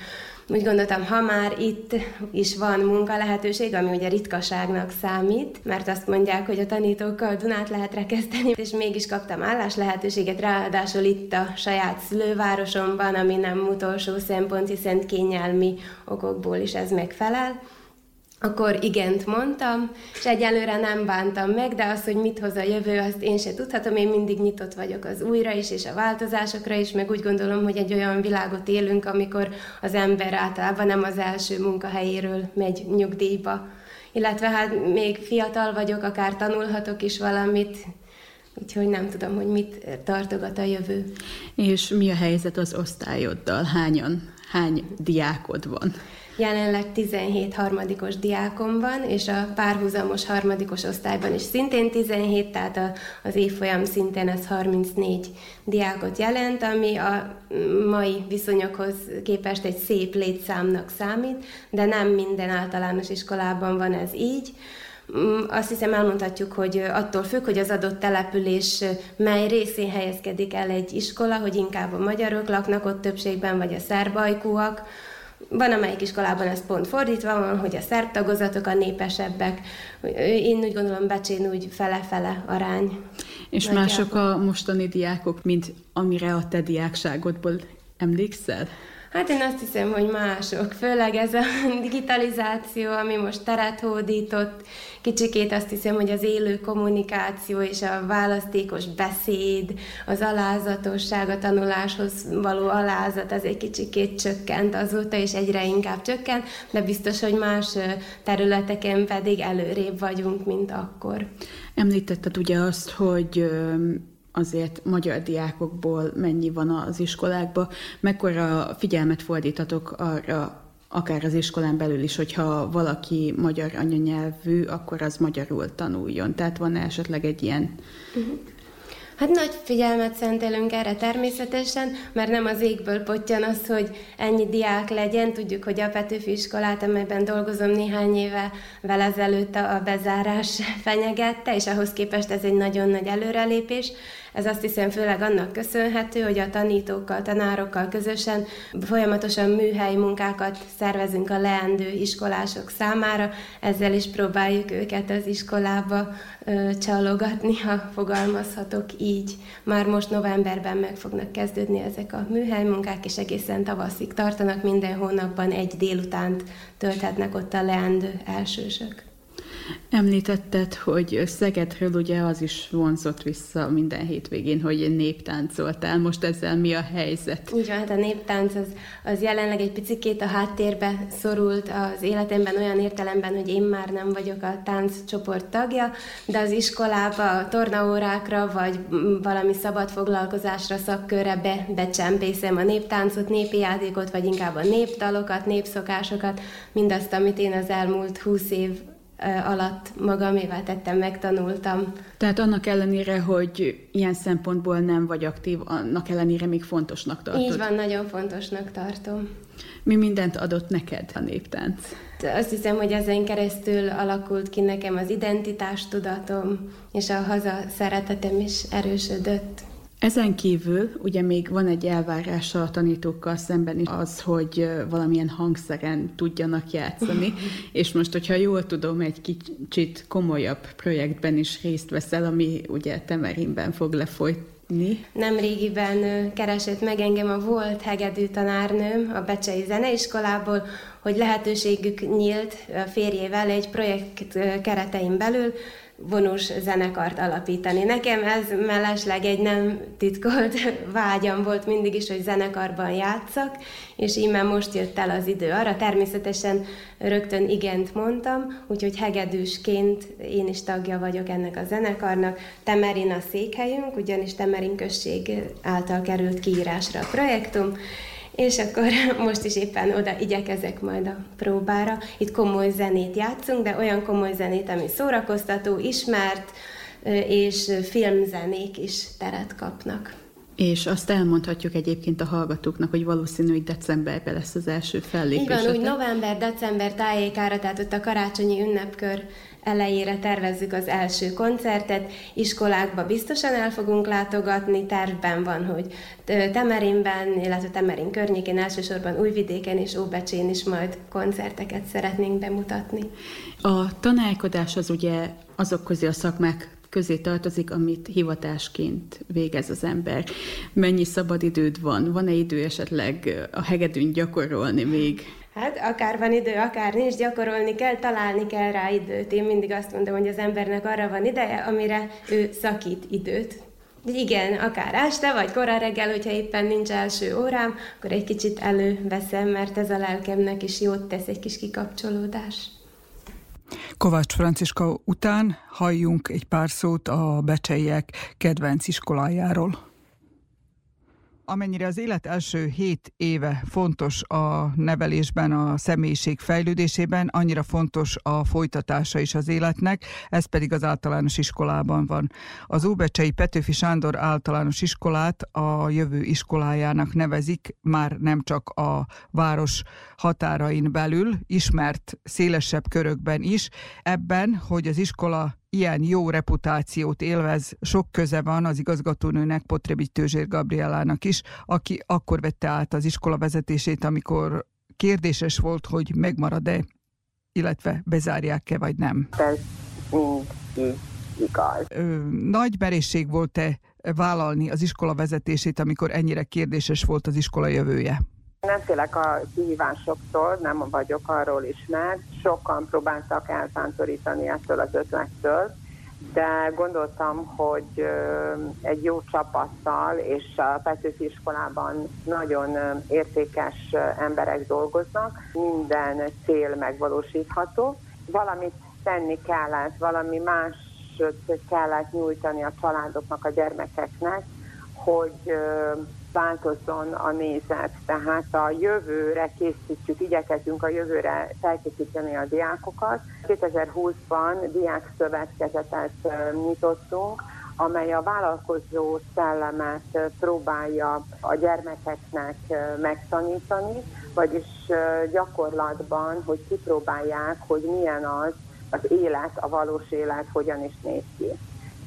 Speaker 8: úgy gondoltam, ha már itt is van munka lehetőség, ami ugye ritkaságnak számít, mert azt mondják, hogy a tanítókkal Dunát lehet rekeszteni, és mégis kaptam állás lehetőséget, ráadásul itt a saját szülővárosomban, ami nem utolsó szempont, hiszen kényelmi okokból is ez megfelel akkor igent mondtam, és egyelőre nem bántam meg, de az, hogy mit hoz a jövő, azt én se tudhatom, én mindig nyitott vagyok az újra is, és a változásokra is, meg úgy gondolom, hogy egy olyan világot élünk, amikor az ember általában nem az első munkahelyéről megy nyugdíjba. Illetve hát még fiatal vagyok, akár tanulhatok is valamit, úgyhogy nem tudom, hogy mit tartogat a jövő.
Speaker 7: És mi a helyzet az osztályoddal? Hányan, hány diákod van?
Speaker 8: Jelenleg 17 harmadikos diákom van, és a párhuzamos harmadikos osztályban is szintén 17, tehát a, az évfolyam szintén ez 34 diákot jelent, ami a mai viszonyokhoz képest egy szép létszámnak számít, de nem minden általános iskolában van ez így. Mm, azt hiszem elmondhatjuk, hogy attól függ, hogy az adott település mely részén helyezkedik el egy iskola, hogy inkább a magyarok laknak ott többségben, vagy a szerbajkúak, van, amelyik iskolában ez pont fordítva van, hogy a szerb tagozatok a népesebbek. Én úgy gondolom, Becsén úgy fele-fele arány.
Speaker 7: És mások a mostani diákok, mint amire a te diákságodból emlékszel?
Speaker 8: Hát én azt hiszem, hogy mások, főleg ez a digitalizáció, ami most teret hódított, kicsikét azt hiszem, hogy az élő kommunikáció és a választékos beszéd, az alázatosság, a tanuláshoz való alázat, az egy kicsikét csökkent azóta, és egyre inkább csökkent, de biztos, hogy más területeken pedig előrébb vagyunk, mint akkor.
Speaker 7: Említetted ugye azt, hogy azért magyar diákokból mennyi van az iskolákban, mekkora figyelmet fordítatok arra, akár az iskolán belül is, hogyha valaki magyar anyanyelvű, akkor az magyarul tanuljon. Tehát van esetleg egy ilyen uh-huh.
Speaker 8: Hát nagy figyelmet szentelünk erre természetesen, mert nem az égből potyan az, hogy ennyi diák legyen. Tudjuk, hogy a Petőfi iskolát, amelyben dolgozom néhány éve, vele ezelőtt a bezárás fenyegette, és ahhoz képest ez egy nagyon nagy előrelépés. Ez azt hiszem főleg annak köszönhető, hogy a tanítókkal, tanárokkal közösen folyamatosan műhelyi munkákat szervezünk a leendő iskolások számára, ezzel is próbáljuk őket az iskolába ö, csalogatni, ha fogalmazhatok így. Már most novemberben meg fognak kezdődni ezek a műhely munkák, és egészen tavaszig tartanak, minden hónapban egy délutánt tölthetnek ott a leendő elsősök.
Speaker 7: Említetted, hogy Szegedről ugye az is vonzott vissza minden hétvégén, hogy néptáncoltál. Most ezzel mi a helyzet?
Speaker 8: Így van, hát a néptánc az, az jelenleg egy picikét a háttérbe szorult az életemben olyan értelemben, hogy én már nem vagyok a tánccsoport tagja, de az iskolába, a tornaórákra, vagy valami szabad foglalkozásra, szakkörre be, becsempészem a néptáncot, népi játékot, vagy inkább a népdalokat, népszokásokat, mindazt, amit én az elmúlt húsz év alatt magamévá tettem, megtanultam.
Speaker 7: Tehát annak ellenére, hogy ilyen szempontból nem vagy aktív, annak ellenére még fontosnak tartod?
Speaker 8: Így van, nagyon fontosnak tartom.
Speaker 7: Mi mindent adott neked a néptánc?
Speaker 8: Azt hiszem, hogy ezen keresztül alakult ki nekem az identitástudatom, és a haza szeretetem is erősödött.
Speaker 7: Ezen kívül ugye még van egy elvárása a tanítókkal szemben is az, hogy valamilyen hangszeren tudjanak játszani, és most, hogyha jól tudom, egy kicsit komolyabb projektben is részt veszel, ami ugye Temerinben fog lefolytni.
Speaker 8: Nem régiben keresett meg engem a volt hegedű tanárnőm a Becsei Zeneiskolából, hogy lehetőségük nyílt a férjével egy projekt keretein belül vonós zenekart alapítani. Nekem ez mellesleg egy nem titkolt vágyam volt mindig is, hogy zenekarban játszak, és íme most jött el az idő arra. Természetesen rögtön igent mondtam, úgyhogy hegedűsként én is tagja vagyok ennek a zenekarnak. Temerin a székhelyünk, ugyanis Temerin község által került kiírásra a projektum, és akkor most is éppen oda igyekezek majd a próbára. Itt komoly zenét játszunk, de olyan komoly zenét, ami szórakoztató, ismert, és filmzenék is teret kapnak.
Speaker 7: És azt elmondhatjuk egyébként a hallgatóknak, hogy valószínű, hogy decemberben lesz az első fellépés.
Speaker 8: Igen, úgy november-december tájékára, tehát ott a karácsonyi ünnepkör elejére tervezzük az első koncertet, iskolákba biztosan el fogunk látogatni, tervben van, hogy Temerinben, illetve Temerin környékén, elsősorban Újvidéken és Óbecsén is majd koncerteket szeretnénk bemutatni.
Speaker 7: A tanálkodás az ugye azok közé a szakmák közé tartozik, amit hivatásként végez az ember. Mennyi szabadidőd van? Van-e idő esetleg a hegedűn gyakorolni még?
Speaker 8: Hát akár van idő, akár nincs, gyakorolni kell, találni kell rá időt. Én mindig azt mondom, hogy az embernek arra van ideje, amire ő szakít időt. Igen, akár este, vagy kora reggel, hogyha éppen nincs első órám, akkor egy kicsit előveszem, mert ez a lelkemnek is jót tesz, egy kis kikapcsolódás.
Speaker 2: Kovács Franciska után halljunk egy pár szót a becseiek kedvenc iskolájáról. Amennyire az élet első hét éve fontos a nevelésben, a személyiség fejlődésében, annyira fontos a folytatása is az életnek, ez pedig az általános iskolában van. Az Óbecsei Petőfi Sándor általános iskolát a jövő iskolájának nevezik, már nem csak a város határain belül, ismert szélesebb körökben is. Ebben, hogy az iskola ilyen jó reputációt élvez, sok köze van az igazgatónőnek, Potrebi Tőzsér Gabrielának is, aki akkor vette át az iskola vezetését, amikor kérdéses volt, hogy megmarad-e, illetve bezárják-e, vagy nem.
Speaker 9: Ez mind igaz.
Speaker 2: Nagy merészség volt-e vállalni az iskola vezetését, amikor ennyire kérdéses volt az iskola jövője?
Speaker 9: Nem félek a kihívásoktól, nem vagyok arról ismert. Sokan próbáltak eltántorítani ettől az ötlettől, de gondoltam, hogy egy jó csapattal és a Petőfi iskolában nagyon értékes emberek dolgoznak, minden cél megvalósítható. Valamit tenni kellett, valami más kellett nyújtani a családoknak, a gyermekeknek, hogy változzon a nézet. Tehát a jövőre készítjük, igyekezünk a jövőre felkészíteni a diákokat. 2020-ban diák szövetkezetet nyitottunk, amely a vállalkozó szellemet próbálja a gyermekeknek megtanítani, vagyis gyakorlatban, hogy kipróbálják, hogy milyen az az élet, a valós élet hogyan is néz ki.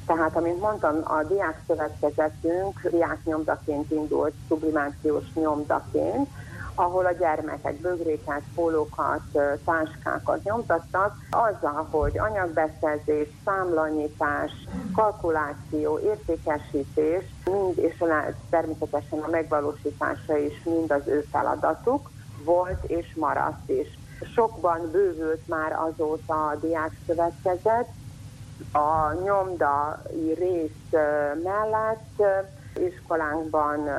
Speaker 9: Tehát, amint mondtam, a diák szövetkezetünk diák nyomdaként indult, sublimációs nyomdaként, ahol a gyermekek bögréket, pólókat, táskákat nyomtattak, azzal, hogy anyagbeszerzés, számlanyítás, kalkuláció, értékesítés, mind és természetesen a megvalósítása is mind az ő feladatuk volt és maradt is. Sokban bővült már azóta a diákszövetkezet, a nyomdai rész mellett iskolánkban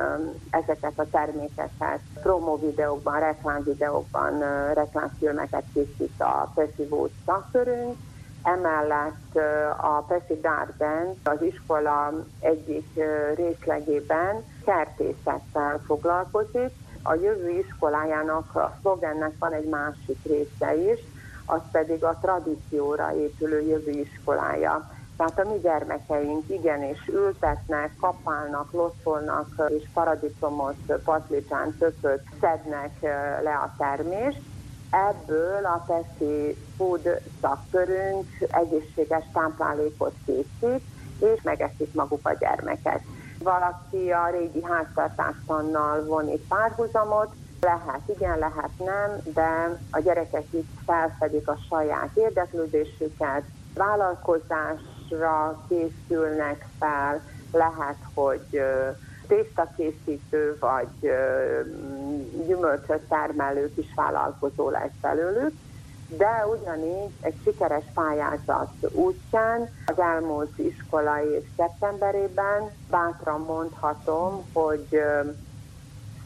Speaker 9: ezeket a termékeket promo videókban, reklámvideókban, reklámfilmeket készít a Pesivó szakkörünk, Emellett a Peszi Garden az iskola egyik részlegében kertészettel foglalkozik. A jövő iskolájának a szlogennek van egy másik része is, az pedig a tradícióra épülő jövő iskolája. Tehát a mi gyermekeink igenis ültetnek, kapálnak, locsolnak, és paradicsomot, patlicsán, tököt szednek le a termést, Ebből a Peszi Food szakkörünk egészséges táplálékot készít, és megeszik maguk a gyermekek. Valaki a régi háztartástannal von itt párhuzamot, lehet igen, lehet nem, de a gyerekek itt felfedik a saját érdeklődésüket, vállalkozásra készülnek fel, lehet, hogy tésztakészítő vagy gyümölcsöt termelő kis vállalkozó lesz belőlük, de ugyanígy egy sikeres pályázat útján az elmúlt iskolai év szeptemberében bátran mondhatom, hogy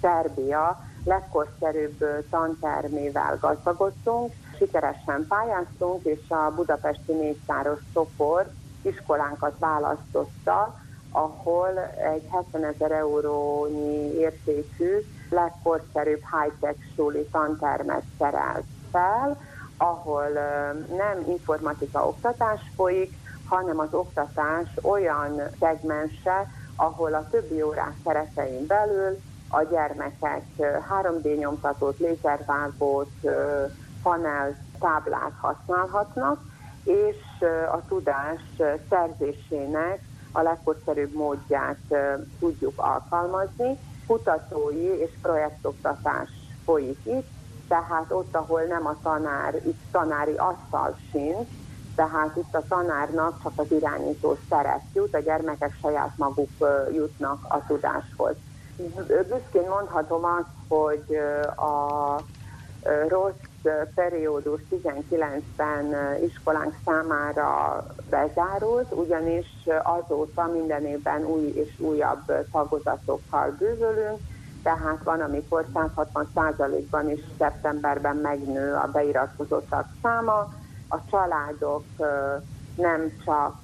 Speaker 9: Szerbia legkorszerűbb tantermével gazdagodtunk, sikeresen pályáztunk, és a budapesti négyszáros csoport iskolánkat választotta, ahol egy 70 ezer eurónyi értékű, legkorszerűbb high-tech súli tantermet szerelt fel, ahol nem informatika oktatás folyik, hanem az oktatás olyan szegmense, ahol a többi órák keretein belül a gyermekek 3D nyomtatót, lézervágót, panel, táblát használhatnak, és a tudás szerzésének a legkorszerűbb módját tudjuk alkalmazni. Kutatói és projektoktatás folyik itt, tehát ott, ahol nem a tanár, itt tanári asztal sincs, tehát itt a tanárnak csak az irányító szerep jut, a gyermekek saját maguk jutnak a tudáshoz. Büszkén mondhatom azt, hogy a rossz periódus 19-ben iskolánk számára bezárult, ugyanis azóta minden évben új és újabb tagozatokkal bővülünk, tehát van, amikor 160%-ban is szeptemberben megnő a beiratkozottak száma, a családok nem csak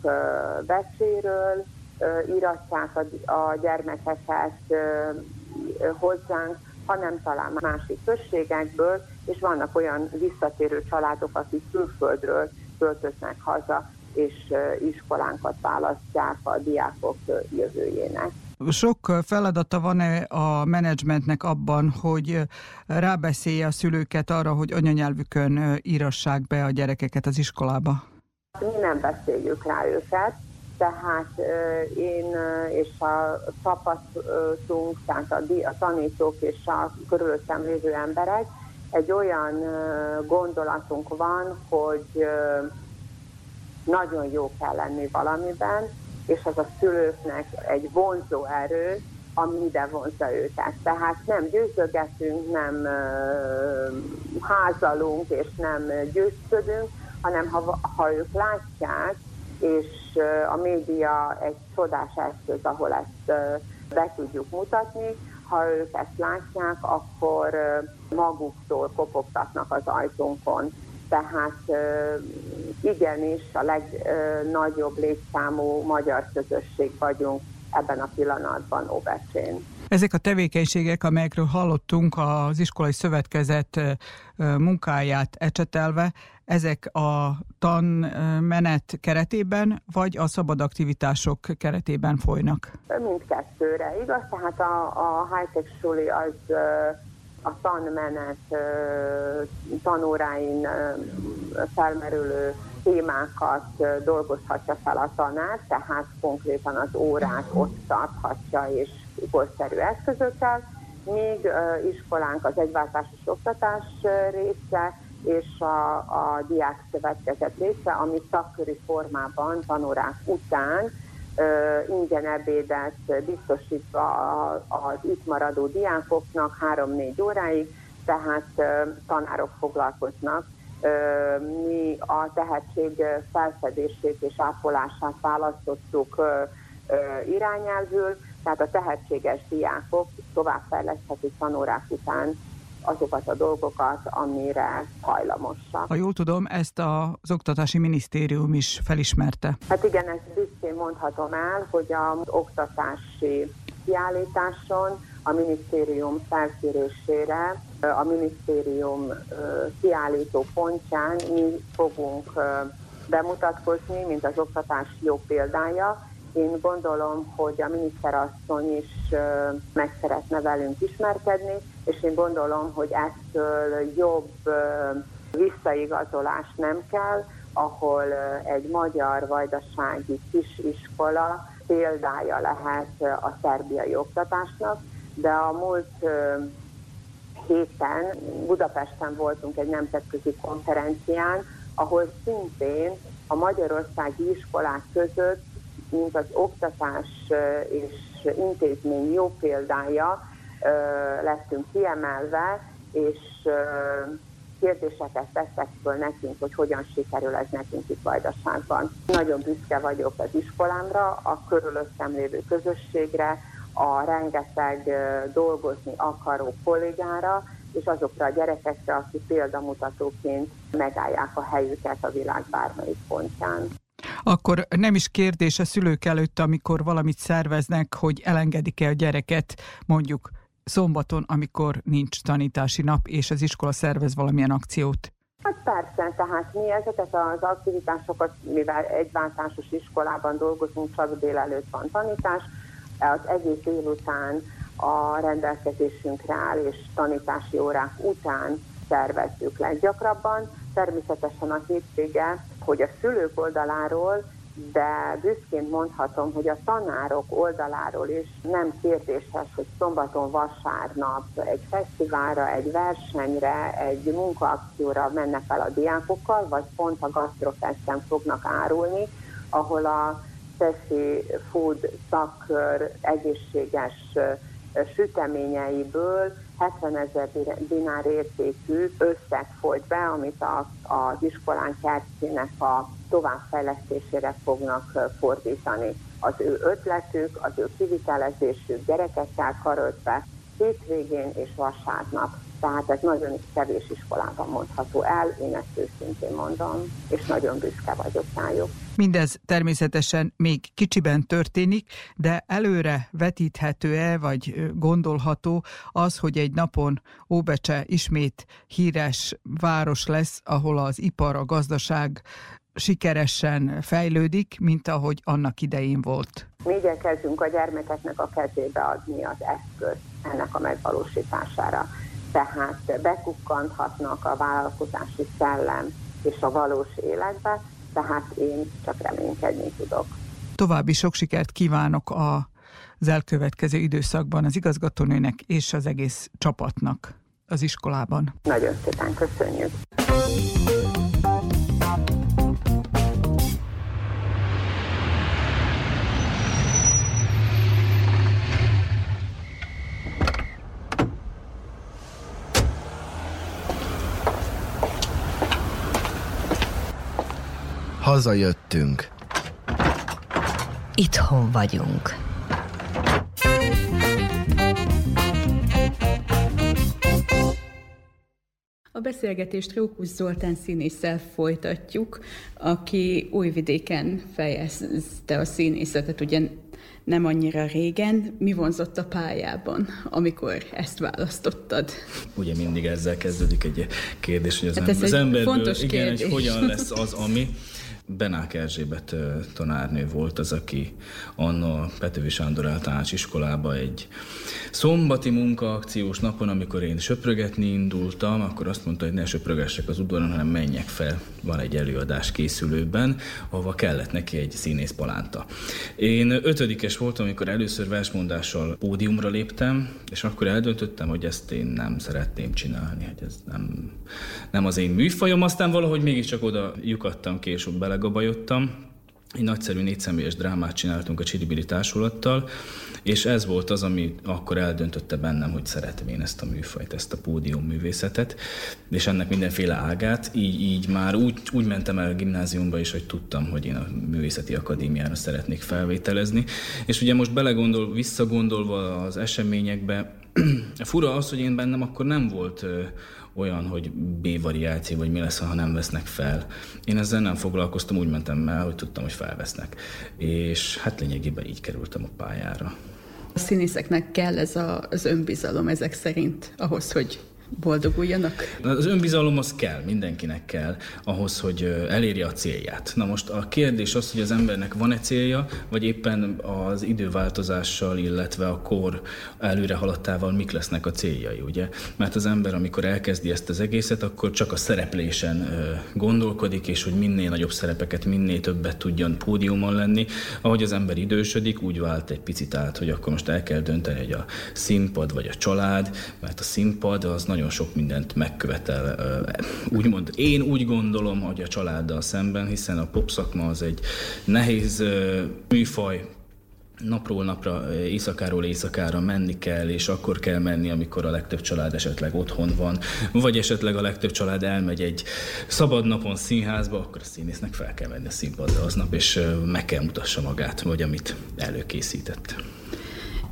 Speaker 9: becséről iratják a gyermekeket hozzánk, hanem talán másik községekből, és vannak olyan visszatérő családok, akik külföldről költöznek haza, és iskolánkat választják a diákok jövőjének.
Speaker 2: Sok feladata van-e a menedzsmentnek abban, hogy rábeszélje a szülőket arra, hogy anyanyelvükön írassák be a gyerekeket az iskolába?
Speaker 9: Mi nem beszéljük rá őket, tehát én és a csapatunk, tehát a, tanítók és a körülöttem lévő emberek egy olyan gondolatunk van, hogy nagyon jó kell lenni valamiben, és az a szülőknek egy vonzó erő, ami ide vonzza őket. Tehát nem győzögetünk, nem házalunk és nem győzködünk, hanem ha, ha ők látják, és a média egy csodás eszköz, ahol ezt be tudjuk mutatni, ha ők ezt látják, akkor maguktól kopogtatnak az ajtónkon. Tehát igenis a legnagyobb létszámú magyar közösség vagyunk ebben a pillanatban Óbecsén.
Speaker 2: Ezek a tevékenységek, amelyekről hallottunk az iskolai szövetkezet munkáját ecsetelve, ezek a tanmenet keretében, vagy a szabad aktivitások keretében folynak?
Speaker 9: Mindkettőre, igaz? Tehát a, a high-tech suli az a tanmenet tanóráin felmerülő témákat dolgozhatja fel a tanár, tehát konkrétan az órát ott tarthatja és korszerű eszközökkel, míg iskolánk az egyváltásos oktatás része, és a, a diák szövetkezet része, ami szakköri formában tanórák után uh, ingyen ebédet biztosítva az itt maradó diákoknak három-négy óráig, tehát tanárok foglalkoznak. Mi a tehetség felfedését és ápolását választottuk irányelvül, tehát a tehetséges diákok továbbfejleszthetik tanórák után azokat a dolgokat, amire hajlamosak.
Speaker 2: Ha jól tudom, ezt az Oktatási Minisztérium is felismerte.
Speaker 9: Hát igen, ezt büszkén mondhatom el, hogy az oktatási kiállításon a minisztérium felkérésére, a minisztérium kiállító pontján mi fogunk bemutatkozni, mint az oktatás jó példája, én gondolom, hogy a miniszterasszony is meg szeretne velünk ismerkedni, és én gondolom, hogy ettől jobb visszaigazolás nem kell, ahol egy magyar vajdasági kisiskola példája lehet a szerbiai oktatásnak, de a múlt héten Budapesten voltunk egy nemzetközi konferencián, ahol szintén a magyarországi iskolák között mint az oktatás és intézmény jó példája lettünk kiemelve, és kérdéseket tettek föl nekünk, hogy hogyan sikerül ez nekünk itt Vajdaságban. Nagyon büszke vagyok az iskolámra, a körülöttem lévő közösségre, a rengeteg dolgozni akaró kollégára, és azokra a gyerekekre, akik példamutatóként megállják a helyüket a világ bármelyik pontján
Speaker 2: akkor nem is kérdés a szülők előtt, amikor valamit szerveznek, hogy elengedik-e a gyereket mondjuk szombaton, amikor nincs tanítási nap, és az iskola szervez valamilyen akciót.
Speaker 9: Hát persze, tehát mi ezeket az aktivitásokat, mivel egy váltásos iskolában dolgozunk, csak délelőtt van tanítás, az egész délután a rendelkezésünkre áll, és tanítási órák után szervezzük leggyakrabban. Természetesen a hétvége hogy a szülők oldaláról, de büszkén mondhatom, hogy a tanárok oldaláról is nem kérdéses, hogy szombaton, vasárnap egy fesztiválra, egy versenyre, egy munkaakcióra mennek el a diákokkal, vagy pont a gasztrofesten fognak árulni, ahol a teszi food szakkör egészséges süteményeiből 70 ezer dinár értékű összeg folyt be, amit a, az iskolán kertjének a továbbfejlesztésére fognak fordítani. Az ő ötletük, az ő kivitelezésük gyerekekkel karöltve hétvégén és vasárnap. Tehát ez nagyon kevés iskolában mondható el, én ezt őszintén mondom, és nagyon büszke vagyok rájuk.
Speaker 2: Mindez természetesen még kicsiben történik, de előre vetíthető-e, vagy gondolható az, hogy egy napon Óbecse ismét híres város lesz, ahol az ipar, a gazdaság sikeresen fejlődik, mint ahogy annak idején volt.
Speaker 9: Mi igyekezzünk a gyermekeknek a kezébe adni az eszközt ennek a megvalósítására. Tehát bekukkanthatnak a vállalkozási szellem és a valós életbe, tehát én csak reménykedni tudok.
Speaker 2: További sok sikert kívánok a az elkövetkező időszakban az igazgatónőnek és az egész csapatnak az iskolában.
Speaker 9: Nagyon szépen köszönjük.
Speaker 10: Hazajöttünk.
Speaker 1: Itthon vagyunk.
Speaker 7: A beszélgetést Rókus Zoltán színésszel folytatjuk, aki Újvidéken fejezte a színészetet, ugye nem annyira régen. Mi vonzott a pályában, amikor ezt választottad?
Speaker 11: Ugye mindig ezzel kezdődik egy kérdés, hogy az, hát ember, az emberből igen, hogy hogyan lesz az, ami. Benák Erzsébet tanárnő volt az, aki anna Petővi Sándor általános iskolába egy szombati munkaakciós napon, amikor én söprögetni indultam, akkor azt mondta, hogy ne söprögessek az udvaron, hanem menjek fel. Van egy előadás készülőben, ahova kellett neki egy színész palánta. Én ötödikes voltam, amikor először versmondással pódiumra léptem, és akkor eldöntöttem, hogy ezt én nem szeretném csinálni, hogy ez nem, nem az én műfajom, aztán valahogy mégiscsak oda lyukadtam később bele melegabajodtam, egy nagyszerű négyszemélyes drámát csináltunk a Csiribiri társulattal, és ez volt az, ami akkor eldöntötte bennem, hogy szeretem én ezt a műfajt, ezt a pódium művészetet, és ennek mindenféle ágát, így, így már úgy, úgy mentem el a gimnáziumba is, hogy tudtam, hogy én a művészeti akadémiára szeretnék felvételezni, és ugye most belegondol, visszagondolva az eseményekbe, fura az, hogy én bennem akkor nem volt olyan, hogy B-variáció, vagy mi lesz, ha nem vesznek fel. Én ezzel nem foglalkoztam, úgy mentem el, hogy tudtam, hogy felvesznek. És hát lényegében így kerültem a pályára.
Speaker 7: A színészeknek kell ez a, az önbizalom ezek szerint ahhoz, hogy boldoguljanak?
Speaker 11: Az önbizalom az kell, mindenkinek kell ahhoz, hogy elérje a célját. Na most a kérdés az, hogy az embernek van-e célja, vagy éppen az időváltozással, illetve a kor előre haladtával mik lesznek a céljai, ugye? Mert az ember, amikor elkezdi ezt az egészet, akkor csak a szereplésen gondolkodik, és hogy minél nagyobb szerepeket, minél többet tudjon pódiumon lenni. Ahogy az ember idősödik, úgy vált egy picit át, hogy akkor most el kell dönteni, hogy a színpad vagy a család, mert a színpad az nagyon nagyon sok mindent megkövetel. Úgymond én úgy gondolom, hogy a családdal szemben, hiszen a popszakma az egy nehéz műfaj, napról napra, éjszakáról éjszakára menni kell, és akkor kell menni, amikor a legtöbb család esetleg otthon van, vagy esetleg a legtöbb család elmegy egy szabad napon színházba, akkor a színésznek fel kell menni a színpadra aznap, és meg kell mutassa magát, vagy amit előkészített.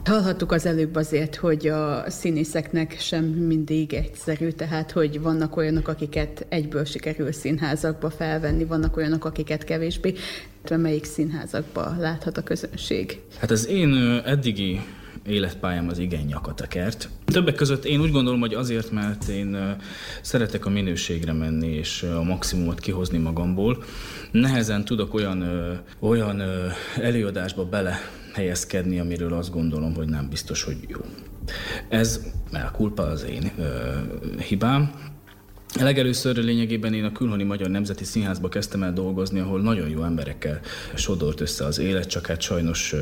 Speaker 7: Hallhattuk az előbb azért, hogy a színészeknek sem mindig egyszerű, tehát hogy vannak olyanok, akiket egyből sikerül színházakba felvenni, vannak olyanok, akiket kevésbé. Melyik színházakba láthat a közönség?
Speaker 11: Hát az én eddigi életpályám az igen nyakatakert. Többek között én úgy gondolom, hogy azért, mert én szeretek a minőségre menni és a maximumot kihozni magamból. Nehezen tudok olyan, olyan előadásba bele helyezkedni, amiről azt gondolom, hogy nem biztos, hogy jó. Ez elkulpa az én ö, hibám, Legelőször lényegében én a Külhoni Magyar Nemzeti Színházba kezdtem el dolgozni, ahol nagyon jó emberekkel sodort össze az élet, csak hát sajnos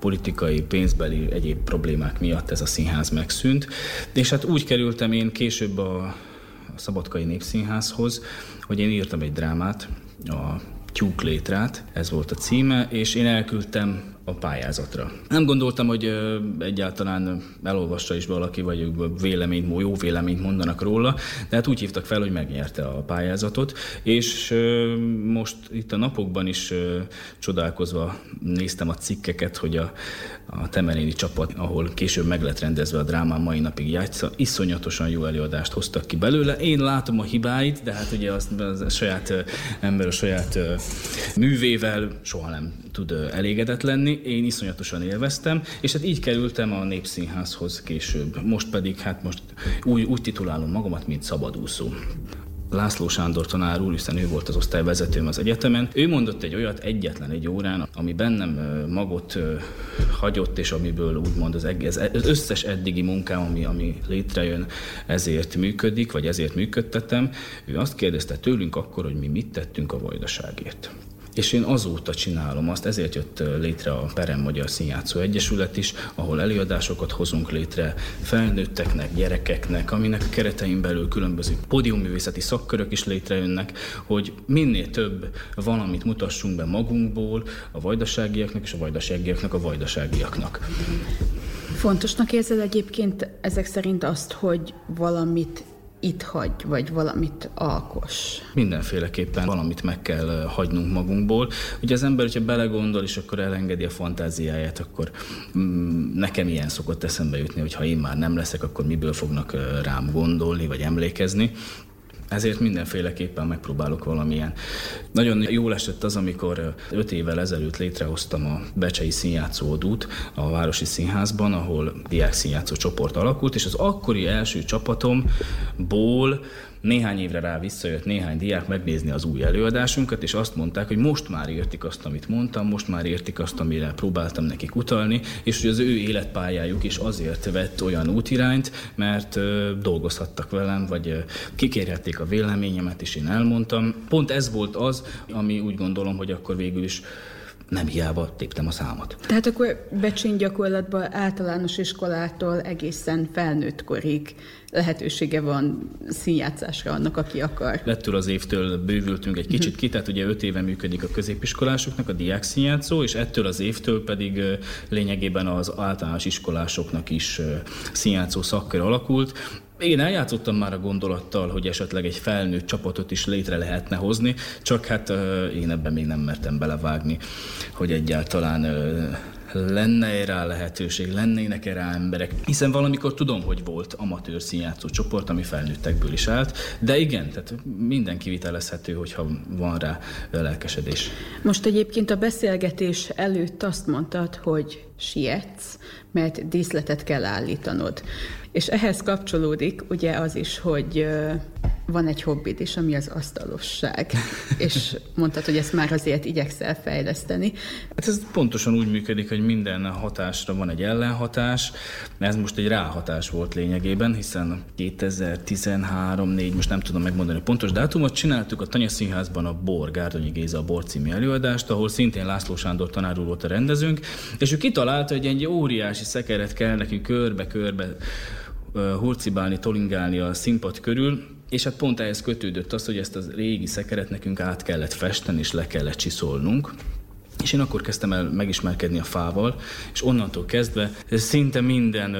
Speaker 11: politikai, pénzbeli, egyéb problémák miatt ez a színház megszűnt. És hát úgy kerültem én később a Szabadkai Népszínházhoz, hogy én írtam egy drámát, a Tyúk létrát, ez volt a címe, és én elküldtem a pályázatra. Nem gondoltam, hogy egyáltalán elolvassa is valaki, vagy véleményt, jó véleményt mondanak róla, de hát úgy hívtak fel, hogy megnyerte a pályázatot, és most itt a napokban is csodálkozva néztem a cikkeket, hogy a, a Temeréni csapat, ahol később meg lett rendezve a drámán mai napig játsza, iszonyatosan jó előadást hoztak ki belőle. Én látom a hibáit, de hát ugye azt az a saját ember a saját művével soha nem tud elégedett lenni. Én iszonyatosan élveztem, és hát így kerültem a Népszínházhoz később. Most pedig hát most úgy, úgy titulálom magamat, mint szabadúszó. László Sándor tanár úr, hiszen ő volt az osztályvezetőm az egyetemen, ő mondott egy olyat egyetlen egy órán, ami bennem magot hagyott, és amiből úgymond az, egész, az összes eddigi munkám, ami, ami létrejön, ezért működik, vagy ezért működtetem. Ő azt kérdezte tőlünk akkor, hogy mi mit tettünk a vajdaságért. És én azóta csinálom azt, ezért jött létre a Perem Magyar Színjátszó Egyesület is, ahol előadásokat hozunk létre felnőtteknek, gyerekeknek, aminek a keretein belül különböző podiumművészeti szakkörök is létrejönnek, hogy minél több valamit mutassunk be magunkból, a vajdaságiaknak és a vajdaságiaknak a vajdaságiaknak.
Speaker 7: Fontosnak érzed egyébként ezek szerint azt, hogy valamit itt hagy, vagy valamit alkos.
Speaker 11: Mindenféleképpen valamit meg kell hagynunk magunkból. Ugye az ember, hogyha belegondol, és akkor elengedi a fantáziáját, akkor mm, nekem ilyen szokott eszembe jutni, hogy ha én már nem leszek, akkor miből fognak rám gondolni, vagy emlékezni. Ezért mindenféleképpen megpróbálok valamilyen. Nagyon jó esett az, amikor öt évvel ezelőtt létrehoztam a Becsei Színjátszódút a Városi Színházban, ahol diák színjátszó csoport alakult, és az akkori első csapatomból néhány évre rá visszajött néhány diák megnézni az új előadásunkat, és azt mondták, hogy most már értik azt, amit mondtam, most már értik azt, amire próbáltam nekik utalni, és hogy az ő életpályájuk is azért vett olyan útirányt, mert ö, dolgozhattak velem, vagy ö, kikérhették a véleményemet, és én elmondtam. Pont ez volt az, ami úgy gondolom, hogy akkor végül is nem hiába téptem a számot.
Speaker 7: Tehát akkor Becsén gyakorlatban általános iskolától egészen felnőtt korig lehetősége van színjátszásra annak, aki akar.
Speaker 11: Lettől az évtől bővültünk egy kicsit ki, tehát ugye öt éve működik a középiskolásoknak a diák színjátszó, és ettől az évtől pedig lényegében az általános iskolásoknak is színjátszó szakkör alakult. Én eljátszottam már a gondolattal, hogy esetleg egy felnőtt csapatot is létre lehetne hozni, csak hát én ebben még nem mertem belevágni, hogy egyáltalán lenne rá lehetőség, lennének-e rá emberek, hiszen valamikor tudom, hogy volt amatőr színjátszó csoport, ami felnőttekből is állt, de igen, tehát minden kivitelezhető, hogyha van rá lelkesedés.
Speaker 7: Most egyébként a beszélgetés előtt azt mondtad, hogy sietsz, mert díszletet kell állítanod. És ehhez kapcsolódik ugye az is, hogy van egy hobbid is, ami az asztalosság. és mondtad, hogy ezt már azért igyekszel fejleszteni.
Speaker 11: Hát ez pontosan úgy működik, hogy minden hatásra van egy ellenhatás. Ez most egy ráhatás volt lényegében, hiszen 2013-4, most nem tudom megmondani a pontos dátumot, csináltuk a Tanya Színházban a Bor, Gárdonyi Géza a Bor című előadást, ahol szintén László Sándor tanár úr volt a rendezőnk, és ő kitalálta, hogy egy óriási szekeret kell nekünk körbe-körbe hurcibálni, tolingálni a színpad körül, és hát pont ehhez kötődött az, hogy ezt a régi szekeret nekünk át kellett festeni, és le kellett csiszolnunk. És én akkor kezdtem el megismerkedni a fával, és onnantól kezdve szinte minden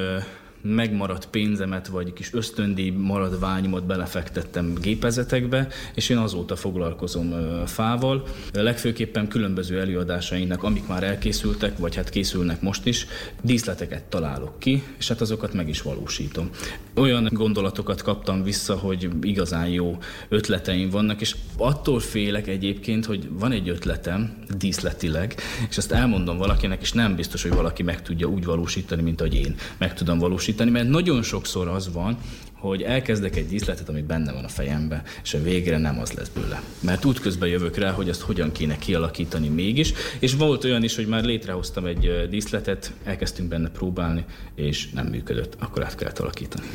Speaker 11: megmaradt pénzemet, vagy kis ösztöndi maradványomat belefektettem gépezetekbe, és én azóta foglalkozom fával. Legfőképpen különböző előadásainak, amik már elkészültek, vagy hát készülnek most is, díszleteket találok ki, és hát azokat meg is valósítom. Olyan gondolatokat kaptam vissza, hogy igazán jó ötleteim vannak, és attól félek egyébként, hogy van egy ötletem díszletileg, és ezt elmondom valakinek, és nem biztos, hogy valaki meg tudja úgy valósítani, mint ahogy én meg tudom valósítani megvalósítani, mert nagyon sokszor az van, hogy elkezdek egy díszletet, ami benne van a fejembe, és a végre nem az lesz bőle. Mert útközben jövök rá, hogy azt hogyan kéne kialakítani mégis, és volt olyan is, hogy már létrehoztam egy díszletet, elkezdtünk benne próbálni, és nem működött, akkor át kellett alakítani.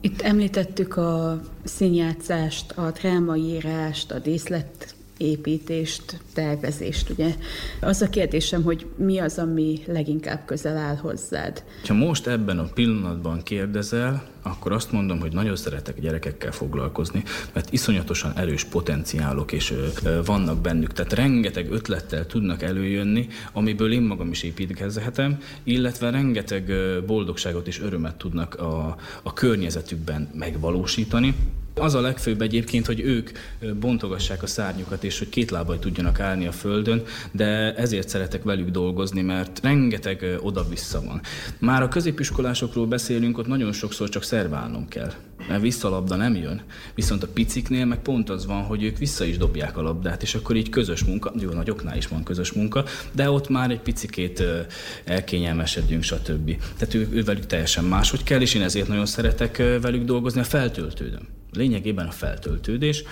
Speaker 7: Itt említettük a színjátszást, a drámaírást, a díszlet építést, tervezést, ugye. Az a kérdésem, hogy mi az, ami leginkább közel áll hozzád?
Speaker 11: Ha most ebben a pillanatban kérdezel, akkor azt mondom, hogy nagyon szeretek gyerekekkel foglalkozni, mert iszonyatosan erős potenciálok és vannak bennük. Tehát rengeteg ötlettel tudnak előjönni, amiből én magam is építkezhetem, illetve rengeteg boldogságot és örömet tudnak a, a környezetükben megvalósítani. Az a legfőbb egyébként, hogy ők bontogassák a szárnyukat, és hogy két lábbal tudjanak állni a földön, de ezért szeretek velük dolgozni, mert rengeteg oda-vissza van. Már a középiskolásokról beszélünk, ott nagyon sokszor csak szerválnom kell, mert visszalabda nem jön. Viszont a piciknél meg pont az van, hogy ők vissza is dobják a labdát, és akkor így közös munka, jó, nagyoknál is van közös munka, de ott már egy picikét elkényelmesedünk, stb. Tehát ő, ő velük teljesen máshogy kell, és én ezért nagyon szeretek velük dolgozni, a feltöltődöm lényegében a feltöltődés.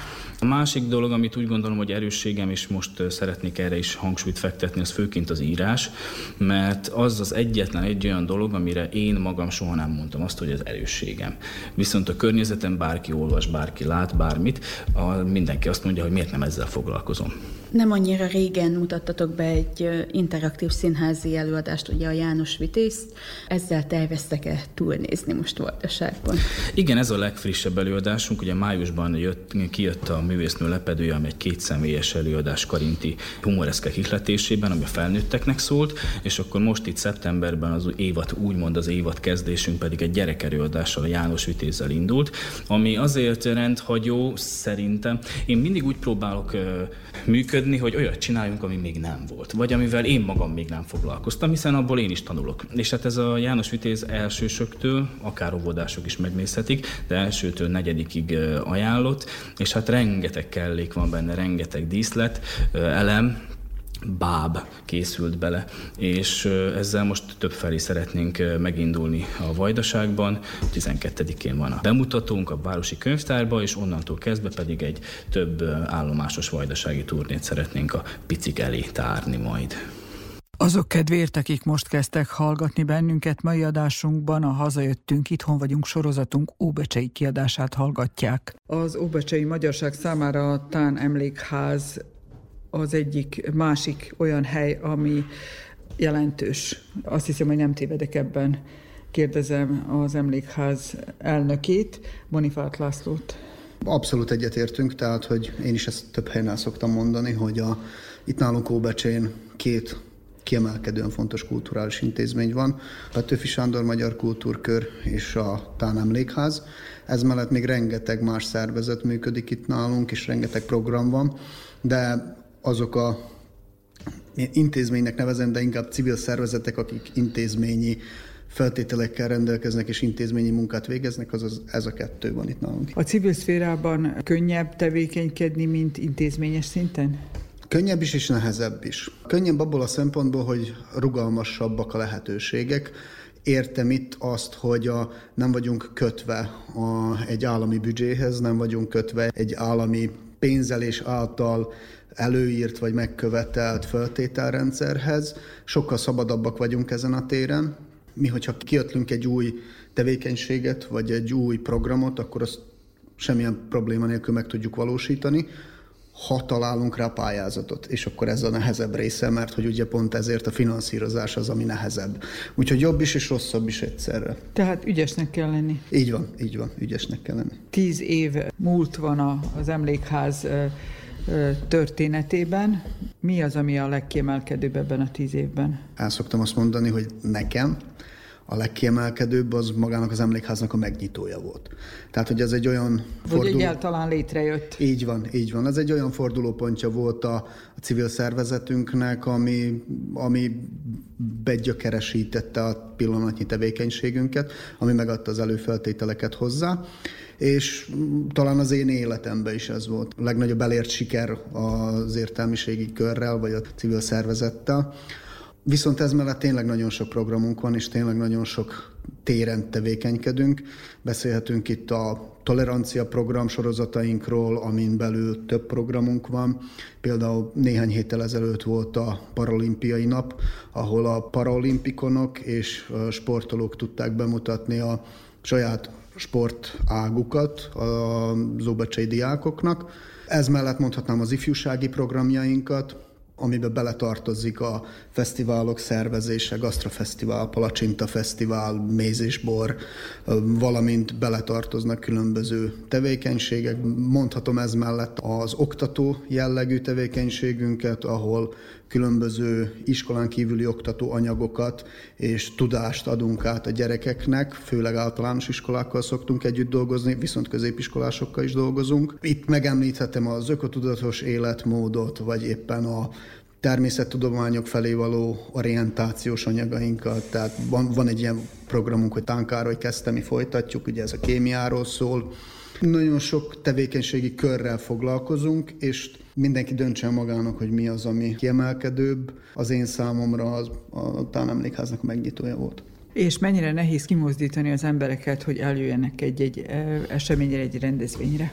Speaker 11: A másik dolog, amit úgy gondolom, hogy erősségem, és most szeretnék erre is hangsúlyt fektetni, az főként az írás, mert az az egyetlen egy olyan dolog, amire én magam soha nem mondtam azt, hogy ez erősségem. Viszont a környezetem bárki olvas, bárki lát bármit, a, mindenki azt mondja, hogy miért nem ezzel foglalkozom.
Speaker 7: Nem annyira régen mutattatok be egy interaktív színházi előadást, ugye a János Vitézt. Ezzel terveztek-e túlnézni most Vajdaságban?
Speaker 11: Igen, ez a legfrissebb előadásunk. Ugye májusban jött, kijött a művésznő lepedője, ami egy kétszemélyes előadás Karinti humoreszkek ihletésében, ami a felnőtteknek szólt, és akkor most itt szeptemberben az évad, úgymond az évad kezdésünk pedig egy gyerekerőadással a János Vitézzel indult, ami azért rendhagyó szerintem. Én mindig úgy próbálok működni, működni, hogy olyat csináljunk, ami még nem volt, vagy amivel én magam még nem foglalkoztam, hiszen abból én is tanulok. És hát ez a János Vitéz elsősöktől, akár óvodások is megnézhetik, de elsőtől negyedikig ajánlott, és hát rengeteg kellék van benne, rengeteg díszlet, elem, báb készült bele, és ezzel most több felé szeretnénk megindulni a Vajdaságban. 12-én van a bemutatónk a Városi Könyvtárba, és onnantól kezdve pedig egy több állomásos vajdasági turnét szeretnénk a picik elé tárni majd.
Speaker 2: Azok kedvéért, akik most kezdtek hallgatni bennünket, mai adásunkban a Hazajöttünk, Itthon vagyunk sorozatunk Óbecsei kiadását hallgatják. Az Óbecsei Magyarság számára a Tán Emlékház az egyik másik olyan hely, ami jelentős. Azt hiszem, hogy nem tévedek ebben. Kérdezem az emlékház elnökét, Bonifát Lászlót.
Speaker 10: Abszolút egyetértünk, tehát hogy én is ezt több helyen el szoktam mondani, hogy a, itt nálunk Óbecsén két kiemelkedően fontos kulturális intézmény van, Petőfi Sándor Magyar Kultúrkör és a Tán Emlékház. Ez mellett még rengeteg más szervezet működik itt nálunk, és rengeteg program van, de azok a intézménynek nevezem, de inkább civil szervezetek, akik intézményi feltételekkel rendelkeznek és intézményi munkát végeznek, azaz ez a kettő van itt nálunk.
Speaker 2: A civil szférában könnyebb tevékenykedni, mint intézményes szinten?
Speaker 10: Könnyebb is és nehezebb is. Könnyebb abból a szempontból, hogy rugalmasabbak a lehetőségek. Értem itt azt, hogy a, nem vagyunk kötve a, egy állami büdzséhez, nem vagyunk kötve egy állami pénzelés által előírt vagy megkövetelt feltételrendszerhez. Sokkal szabadabbak vagyunk ezen a téren. Mi, hogyha kiötlünk egy új tevékenységet, vagy egy új programot, akkor azt semmilyen probléma nélkül meg tudjuk valósítani ha találunk rá pályázatot, és akkor ez a nehezebb része, mert hogy ugye pont ezért a finanszírozás az, ami nehezebb. Úgyhogy jobb is és rosszabb is egyszerre.
Speaker 2: Tehát ügyesnek kell lenni.
Speaker 10: Így van, így van, ügyesnek kell lenni.
Speaker 2: Tíz év múlt van az emlékház történetében. Mi az, ami a legkiemelkedőbb ebben a tíz évben?
Speaker 10: El szoktam azt mondani, hogy nekem a legkiemelkedőbb az magának az emlékháznak a megnyitója volt. Tehát, hogy ez egy olyan.
Speaker 2: Hogy egyáltalán létrejött.
Speaker 10: Így van, így van. Ez egy olyan fordulópontja volt a, a civil szervezetünknek, ami, ami begyökeresítette a pillanatnyi tevékenységünket, ami megadta az előfeltételeket hozzá és talán az én életemben is ez volt. A legnagyobb elért siker az értelmiségi körrel, vagy a civil szervezettel, Viszont ez mellett tényleg nagyon sok programunk van, és tényleg nagyon sok téren tevékenykedünk. Beszélhetünk itt a tolerancia program sorozatainkról, amin belül több programunk van. Például néhány héttel ezelőtt volt a paralimpiai nap, ahol a paralimpikonok és sportolók tudták bemutatni a saját sportágukat a zóbecsei diákoknak. Ez mellett mondhatnám az ifjúsági programjainkat, amiben beletartozik a fesztiválok szervezése, Gasztrafesztivál, Palacsinta Fesztivál, Mézésbor, valamint beletartoznak különböző tevékenységek. Mondhatom ez mellett az oktató jellegű tevékenységünket, ahol különböző iskolán kívüli oktató anyagokat és tudást adunk át a gyerekeknek, főleg általános iskolákkal szoktunk együtt dolgozni, viszont középiskolásokkal is dolgozunk. Itt megemlíthetem az ökotudatos életmódot, vagy éppen a természettudományok felé való orientációs anyagainkat, tehát van, van egy ilyen programunk, hogy Tánkároly kezdte, mi folytatjuk, ugye ez a kémiáról szól. Nagyon sok tevékenységi körrel foglalkozunk, és mindenki döntse magának, hogy mi az, ami kiemelkedőbb. Az én számomra az a Tán emlékháznak megnyitója volt.
Speaker 2: És mennyire nehéz kimozdítani az embereket, hogy eljöjjenek egy-egy eseményre, egy rendezvényre?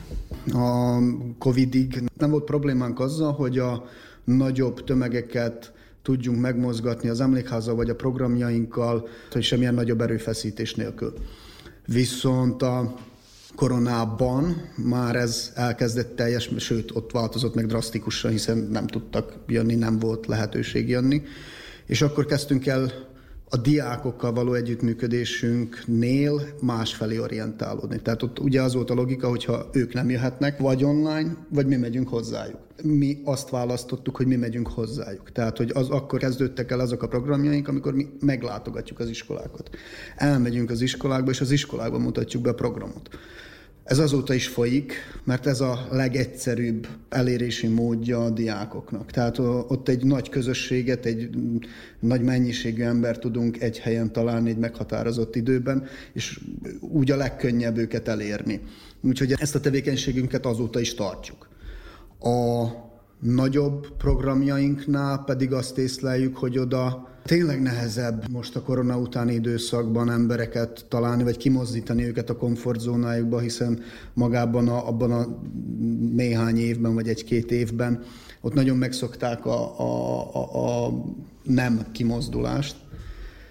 Speaker 10: A Covidig nem volt problémánk azzal, hogy a nagyobb tömegeket tudjunk megmozgatni az emlékházzal vagy a programjainkkal, hogy semmilyen nagyobb erőfeszítés nélkül. Viszont a koronában már ez elkezdett teljes, sőt, ott változott meg drasztikusan, hiszen nem tudtak jönni, nem volt lehetőség jönni. És akkor kezdtünk el a diákokkal való együttműködésünknél másfelé orientálódni. Tehát ott ugye az volt a logika, hogyha ők nem jöhetnek, vagy online, vagy mi megyünk hozzájuk. Mi azt választottuk, hogy mi megyünk hozzájuk. Tehát, hogy az akkor kezdődtek el azok a programjaink, amikor mi meglátogatjuk az iskolákat. Elmegyünk az iskolákba, és az iskolákban mutatjuk be a programot. Ez azóta is folyik, mert ez a legegyszerűbb elérési módja a diákoknak. Tehát ott egy nagy közösséget, egy nagy mennyiségű ember tudunk egy helyen találni egy meghatározott időben, és úgy a legkönnyebb őket elérni. Úgyhogy ezt a tevékenységünket azóta is tartjuk. A nagyobb programjainknál pedig azt észleljük, hogy oda tényleg nehezebb most a korona utáni időszakban embereket találni, vagy kimozdítani őket a komfortzónájukba, hiszen magában a, abban a néhány évben, vagy egy-két évben ott nagyon megszokták a, a, a, a nem kimozdulást,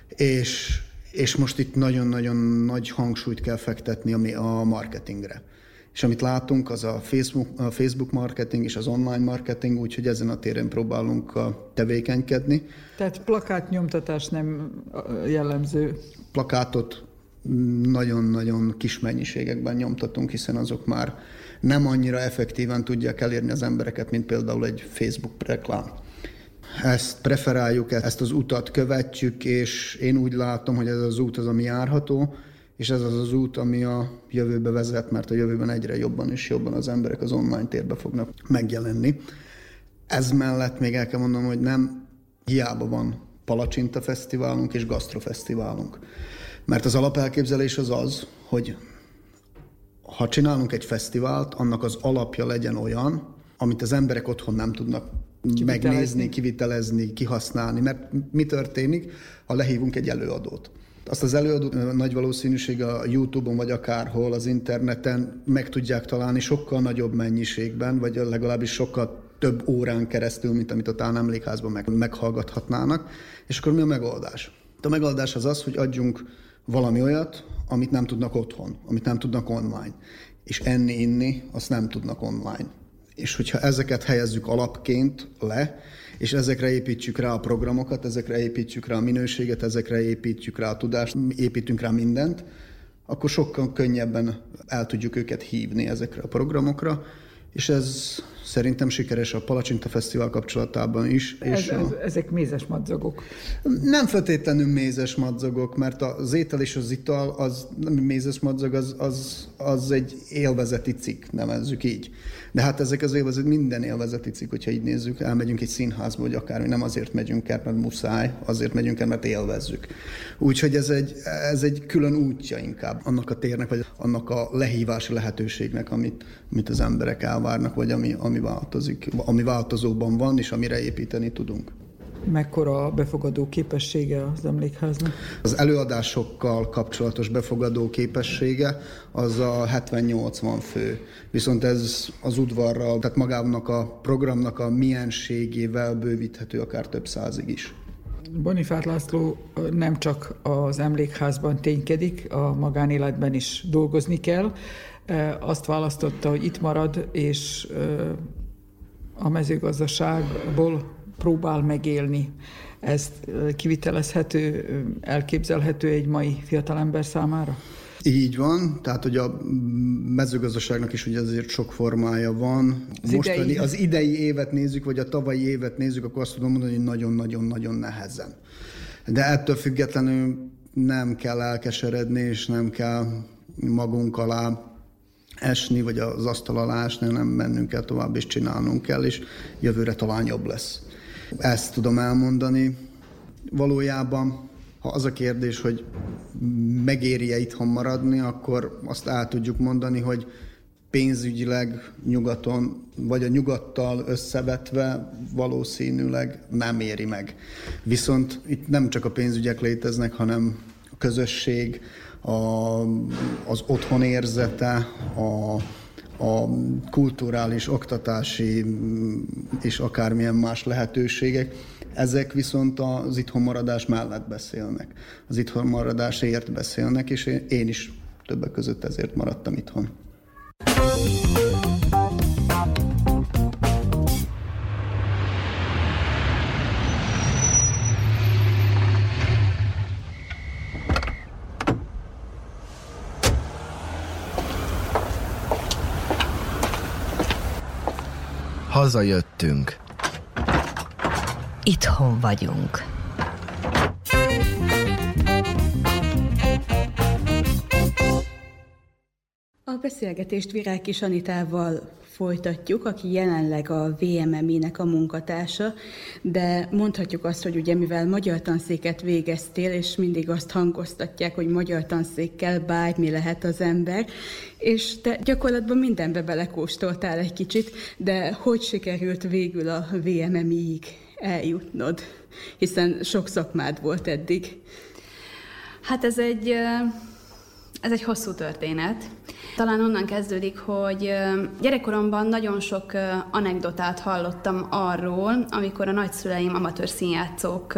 Speaker 10: és, és most itt nagyon-nagyon nagy hangsúlyt kell fektetni a, marketingre és amit látunk, az a Facebook, a Facebook marketing és az online marketing, úgyhogy ezen a téren próbálunk tevékenykedni.
Speaker 2: Tehát plakátnyomtatás nem jellemző?
Speaker 10: Plakátot nagyon-nagyon kis mennyiségekben nyomtatunk, hiszen azok már nem annyira effektíven tudják elérni az embereket, mint például egy Facebook reklám. Ezt preferáljuk, ezt az utat követjük, és én úgy látom, hogy ez az út az, ami járható, és ez az az út, ami a jövőbe vezet, mert a jövőben egyre jobban és jobban az emberek az online térbe fognak megjelenni. Ez mellett még el kell mondanom, hogy nem hiába van Palacsinta Fesztiválunk és Gastrofesztiválunk. Mert az alapelképzelés az az, hogy ha csinálunk egy fesztivált, annak az alapja legyen olyan, amit az emberek otthon nem tudnak kivitelezni. megnézni, kivitelezni, kihasználni. Mert mi történik, ha lehívunk egy előadót? Azt az előadót nagy valószínűség a YouTube-on vagy akárhol az interneten meg tudják találni sokkal nagyobb mennyiségben, vagy legalábbis sokkal több órán keresztül, mint amit a tán emlékházban meg, meghallgathatnának. És akkor mi a megoldás? A megoldás az az, hogy adjunk valami olyat, amit nem tudnak otthon, amit nem tudnak online. És enni, inni, azt nem tudnak online. És hogyha ezeket helyezzük alapként le, és ezekre építjük rá a programokat, ezekre építjük rá a minőséget, ezekre építjük rá a tudást, építünk rá mindent, akkor sokkal könnyebben el tudjuk őket hívni ezekre a programokra, és ez Szerintem sikeres a Palacsinta Fesztivál kapcsolatában is.
Speaker 2: Ez, és a... ezek mézes madzagok.
Speaker 10: Nem feltétlenül mézes madzagok, mert az étel és az ital, az nem mézes madzag, az, az, az egy élvezeti cikk, nevezzük így. De hát ezek az élvezet, minden élvezeti cikk, hogyha így nézzük, elmegyünk egy színházba, vagy akármi, nem azért megyünk el, mert muszáj, azért megyünk el, mert élvezzük. Úgyhogy ez egy, ez egy külön útja inkább annak a térnek, vagy annak a lehívási lehetőségnek, amit, amit az emberek elvárnak, vagy ami, ami változik, ami változóban van, és amire építeni tudunk.
Speaker 2: Mekkora befogadó képessége az emlékháznak?
Speaker 10: Az előadásokkal kapcsolatos befogadó képessége az a 70-80 fő. Viszont ez az udvarral, tehát magának a programnak a mienségével bővíthető akár több százig is.
Speaker 2: Bonifát László nem csak az emlékházban ténykedik, a magánéletben is dolgozni kell. Azt választotta, hogy itt marad, és a mezőgazdaságból próbál megélni. Ez kivitelezhető, elképzelhető egy mai fiatalember számára?
Speaker 10: Így van, tehát hogy a mezőgazdaságnak is ugye azért sok formája van. Az Mostani, idei. az idei évet nézzük, vagy a tavalyi évet nézzük, akkor azt tudom mondani, hogy nagyon-nagyon-nagyon nehezen. De ettől függetlenül nem kell elkeseredni, és nem kell magunk alá esni, vagy az asztal alá esni, nem mennünk kell tovább, és csinálnunk kell, és jövőre talán jobb lesz. Ezt tudom elmondani. Valójában, ha az a kérdés, hogy megéri-e itthon maradni, akkor azt el tudjuk mondani, hogy pénzügyileg nyugaton, vagy a nyugattal összevetve valószínűleg nem éri meg. Viszont itt nem csak a pénzügyek léteznek, hanem a közösség, a, az otthon érzete, a, a kulturális, oktatási és akármilyen más lehetőségek, ezek viszont az itthon maradás mellett beszélnek. Az itthon maradásért beszélnek, és én is többek között ezért maradtam itthon.
Speaker 1: Hazajöttünk. Itthon vagyunk.
Speaker 7: A beszélgetést Virág Anitával folytatjuk, aki jelenleg a VMMI-nek a munkatársa, de mondhatjuk azt, hogy ugye mivel magyar tanszéket végeztél, és mindig azt hangoztatják, hogy magyar tanszékkel bármi lehet az ember, és te gyakorlatban mindenbe belekóstoltál egy kicsit, de hogy sikerült végül a VMMI-ig eljutnod? Hiszen sok szakmád volt eddig.
Speaker 12: Hát ez egy ez egy hosszú történet. Talán onnan kezdődik, hogy gyerekkoromban nagyon sok anekdotát hallottam arról, amikor a nagyszüleim amatőr színjátszók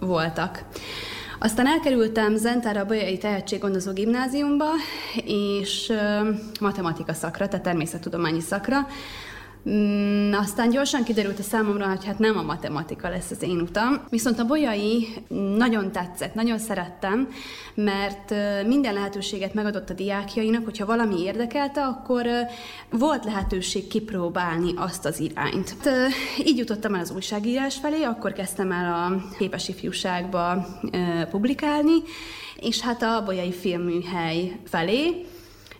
Speaker 12: voltak. Aztán elkerültem Zentára a Bolyai Tehetséggondozó Gimnáziumba, és matematika szakra, tehát természettudományi szakra, Mm, aztán gyorsan kiderült a számomra, hogy hát nem a matematika lesz az én utam. Viszont a bolyai nagyon tetszett, nagyon szerettem, mert minden lehetőséget megadott a diákjainak, hogyha valami érdekelte, akkor volt lehetőség kipróbálni azt az irányt. Így jutottam el az újságírás felé, akkor kezdtem el a képes ifjúságba publikálni, és hát a bolyai filmműhely felé,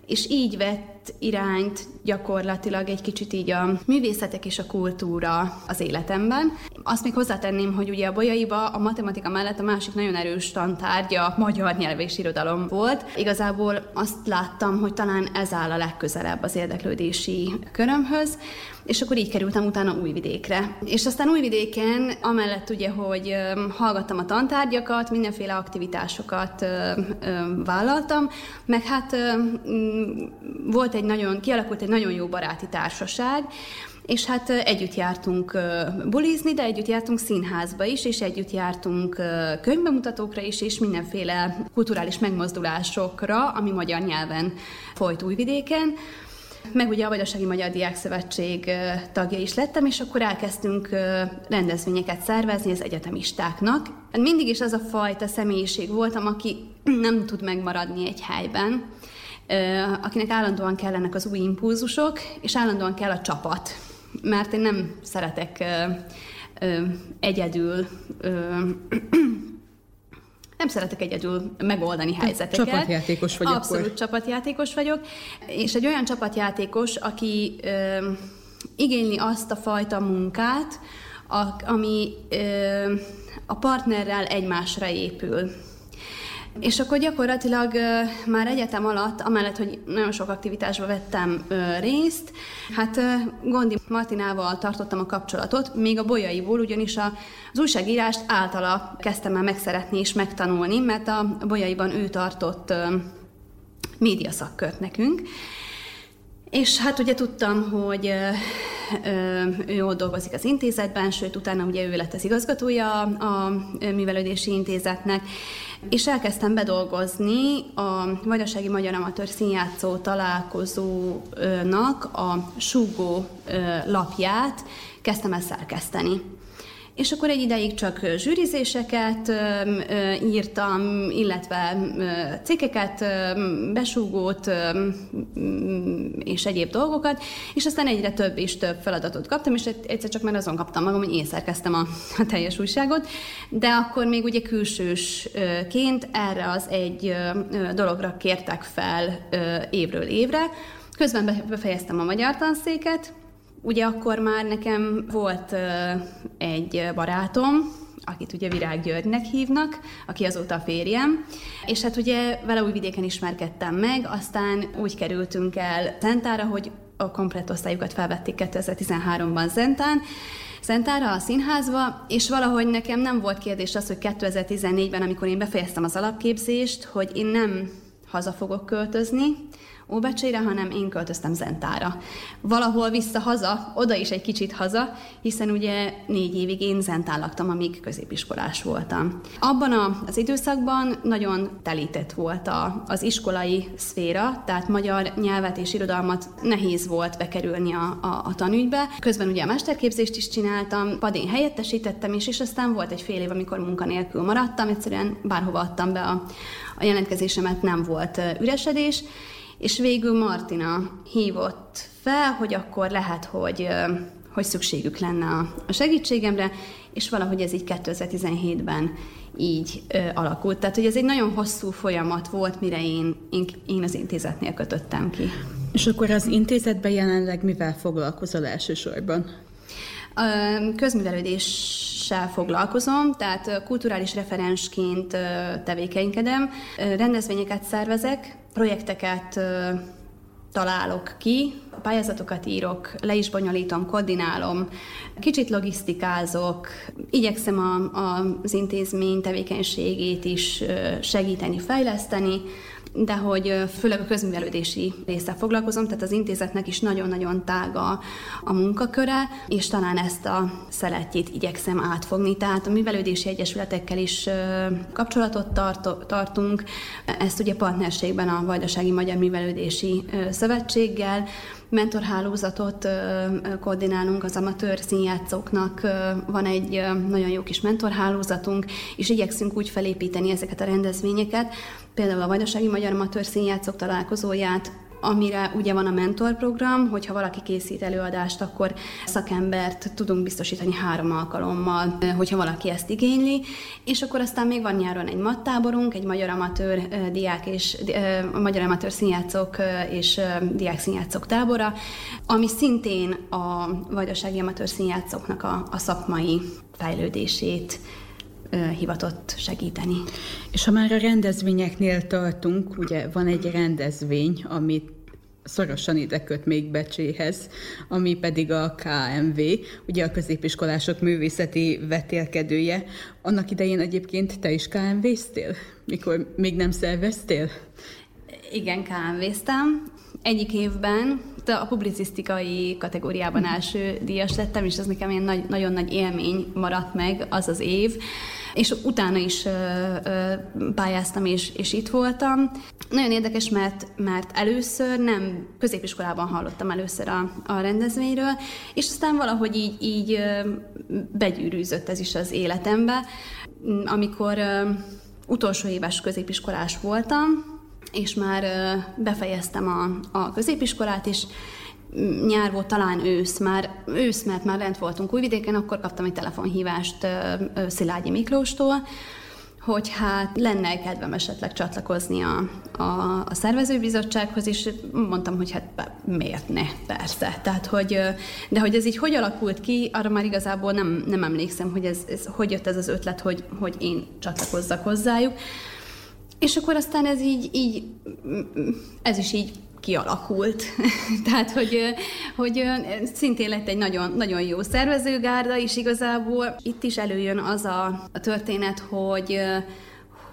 Speaker 12: és így vett irányt gyakorlatilag egy kicsit így a művészetek és a kultúra az életemben. Azt még hozzátenném, hogy ugye a bolyaiba a matematika mellett a másik nagyon erős tantárgya magyar nyelv és irodalom volt. Igazából azt láttam, hogy talán ez áll a legközelebb az érdeklődési körömhöz, és akkor így kerültem utána Újvidékre. És aztán Újvidéken, amellett ugye, hogy hallgattam a tantárgyakat, mindenféle aktivitásokat vállaltam, meg hát volt egy nagyon, kialakult egy nagyon jó baráti társaság, és hát együtt jártunk bulizni, de együtt jártunk színházba is, és együtt jártunk könyvbemutatókra is, és mindenféle kulturális megmozdulásokra, ami magyar nyelven folyt Újvidéken. Meg ugye a Vajdasági Magyar Diák Szövetség tagja is lettem, és akkor elkezdtünk rendezvényeket szervezni az egyetemistáknak. Mindig is az a fajta személyiség voltam, aki nem tud megmaradni egy helyben, akinek állandóan kellenek az új impulzusok, és állandóan kell a csapat. Mert én nem szeretek egyedül nem szeretek egyedül megoldani helyzeteket.
Speaker 2: Csapatjátékos vagyok.
Speaker 12: Abszolút akkor. csapatjátékos vagyok, és egy olyan csapatjátékos, aki ö, igényli azt a fajta munkát, a, ami ö, a partnerrel egymásra épül. És akkor gyakorlatilag már egyetem alatt, amellett, hogy nagyon sok aktivitásba vettem részt, hát Gondi Martinával tartottam a kapcsolatot, még a bolyaiból, ugyanis az újságírást általa kezdtem el megszeretni és megtanulni, mert a bolyaiban ő tartott médiaszakkört nekünk, és hát ugye tudtam, hogy ő ott dolgozik az intézetben, sőt, utána ugye ő lett az igazgatója a művelődési intézetnek, és elkezdtem bedolgozni a Vajdasági Magyar Amatőr Színjátszó találkozónak a Súgó lapját, kezdtem el szerkeszteni. És akkor egy ideig csak zsűrizéseket írtam, illetve cikkeket, besúgót és egyéb dolgokat, és aztán egyre több és több feladatot kaptam, és egyszer csak már azon kaptam magam, hogy én szerkeztem a, a teljes újságot, de akkor még ugye külsősként erre az egy dologra kértek fel évről évre. Közben befejeztem a magyar tanszéket, Ugye akkor már nekem volt egy barátom, akit ugye Virág Györgynek hívnak, aki azóta a férjem, és hát ugye vele újvidéken ismerkedtem meg, aztán úgy kerültünk el Zentára, hogy a komplett osztályukat felvették 2013-ban Zentán, Szentára, a színházba, és valahogy nekem nem volt kérdés az, hogy 2014-ben, amikor én befejeztem az alapképzést, hogy én nem haza fogok költözni, Óbecseire, hanem én költöztem Zentára. Valahol vissza-haza, oda is egy kicsit haza, hiszen ugye négy évig én Zentán laktam, amíg középiskolás voltam. Abban az időszakban nagyon telített volt a, az iskolai szféra, tehát magyar nyelvet és irodalmat nehéz volt bekerülni a, a, a tanügybe. Közben ugye a mesterképzést is csináltam, padén helyettesítettem is, és aztán volt egy fél év, amikor munkanélkül maradtam, egyszerűen bárhova adtam be a, a jelentkezésemet, nem volt üresedés, és végül Martina hívott fel, hogy akkor lehet, hogy, hogy szükségük lenne a segítségemre, és valahogy ez így 2017-ben így ö, alakult. Tehát, hogy ez egy nagyon hosszú folyamat volt, mire én, én, én az intézetnél kötöttem ki.
Speaker 2: És akkor az intézetben jelenleg mivel foglalkozol elsősorban?
Speaker 12: Közművelődéssel foglalkozom, tehát kulturális referensként tevékenykedem, rendezvényeket szervezek, projekteket találok ki, pályázatokat írok, le is bonyolítom, koordinálom, kicsit logisztikázok, igyekszem a, a, az intézmény tevékenységét is segíteni, fejleszteni, de hogy főleg a közművelődési része foglalkozom, tehát az intézetnek is nagyon-nagyon tága a munkaköre, és talán ezt a szeletjét igyekszem átfogni. Tehát a művelődési egyesületekkel is kapcsolatot tart, tartunk, ezt ugye partnerségben a Vajdasági Magyar Művelődési Szövetséggel, mentorhálózatot koordinálunk az amatőr színjátszóknak, van egy nagyon jó kis mentorhálózatunk, és igyekszünk úgy felépíteni ezeket a rendezvényeket, például a Vajdasági Magyar Amatőr Színjátszók találkozóját amire ugye van a mentorprogram, hogyha valaki készít előadást, akkor szakembert tudunk biztosítani három alkalommal, hogyha valaki ezt igényli, és akkor aztán még van nyáron egy mattáborunk, egy magyar amatőr diák és magyar amatőr színjátszók és diák színjátszók tábora, ami szintén a vajdasági amatőr színjátszóknak a, a szakmai fejlődését hivatott segíteni.
Speaker 7: És ha már a rendezvényeknél tartunk, ugye van egy rendezvény, amit szorosan ide köt még Becséhez, ami pedig a KMV, ugye a középiskolások művészeti vetélkedője. Annak idején egyébként te is KMV-ztél, mikor még nem szerveztél?
Speaker 12: Igen, KMV-ztem. Egyik évben a publicisztikai kategóriában első díjas lettem, és ez nekem ilyen nagy, nagyon nagy élmény maradt meg az az év és utána is pályáztam, és, és itt voltam. Nagyon érdekes, mert, mert először nem középiskolában hallottam először a, a rendezvényről, és aztán valahogy így, így begyűrűzött ez is az életembe. Amikor utolsó éves középiskolás voltam, és már befejeztem a, a középiskolát, és nyár volt, talán ősz, már ősz, mert már lent voltunk Újvidéken, akkor kaptam egy telefonhívást Szilágyi Miklóstól, hogy hát lenne kedvem esetleg csatlakozni a, a, a szervezőbizottsághoz, és mondtam, hogy hát miért ne, persze. Tehát, hogy, de hogy ez így hogy alakult ki, arra már igazából nem, nem emlékszem, hogy ez, ez hogy jött ez az ötlet, hogy, hogy én csatlakozzak hozzájuk. És akkor aztán ez így, így ez is így kialakult. Tehát, hogy, hogy szintén lett egy nagyon, nagyon jó szervezőgárda, és igazából itt is előjön az a, a történet, hogy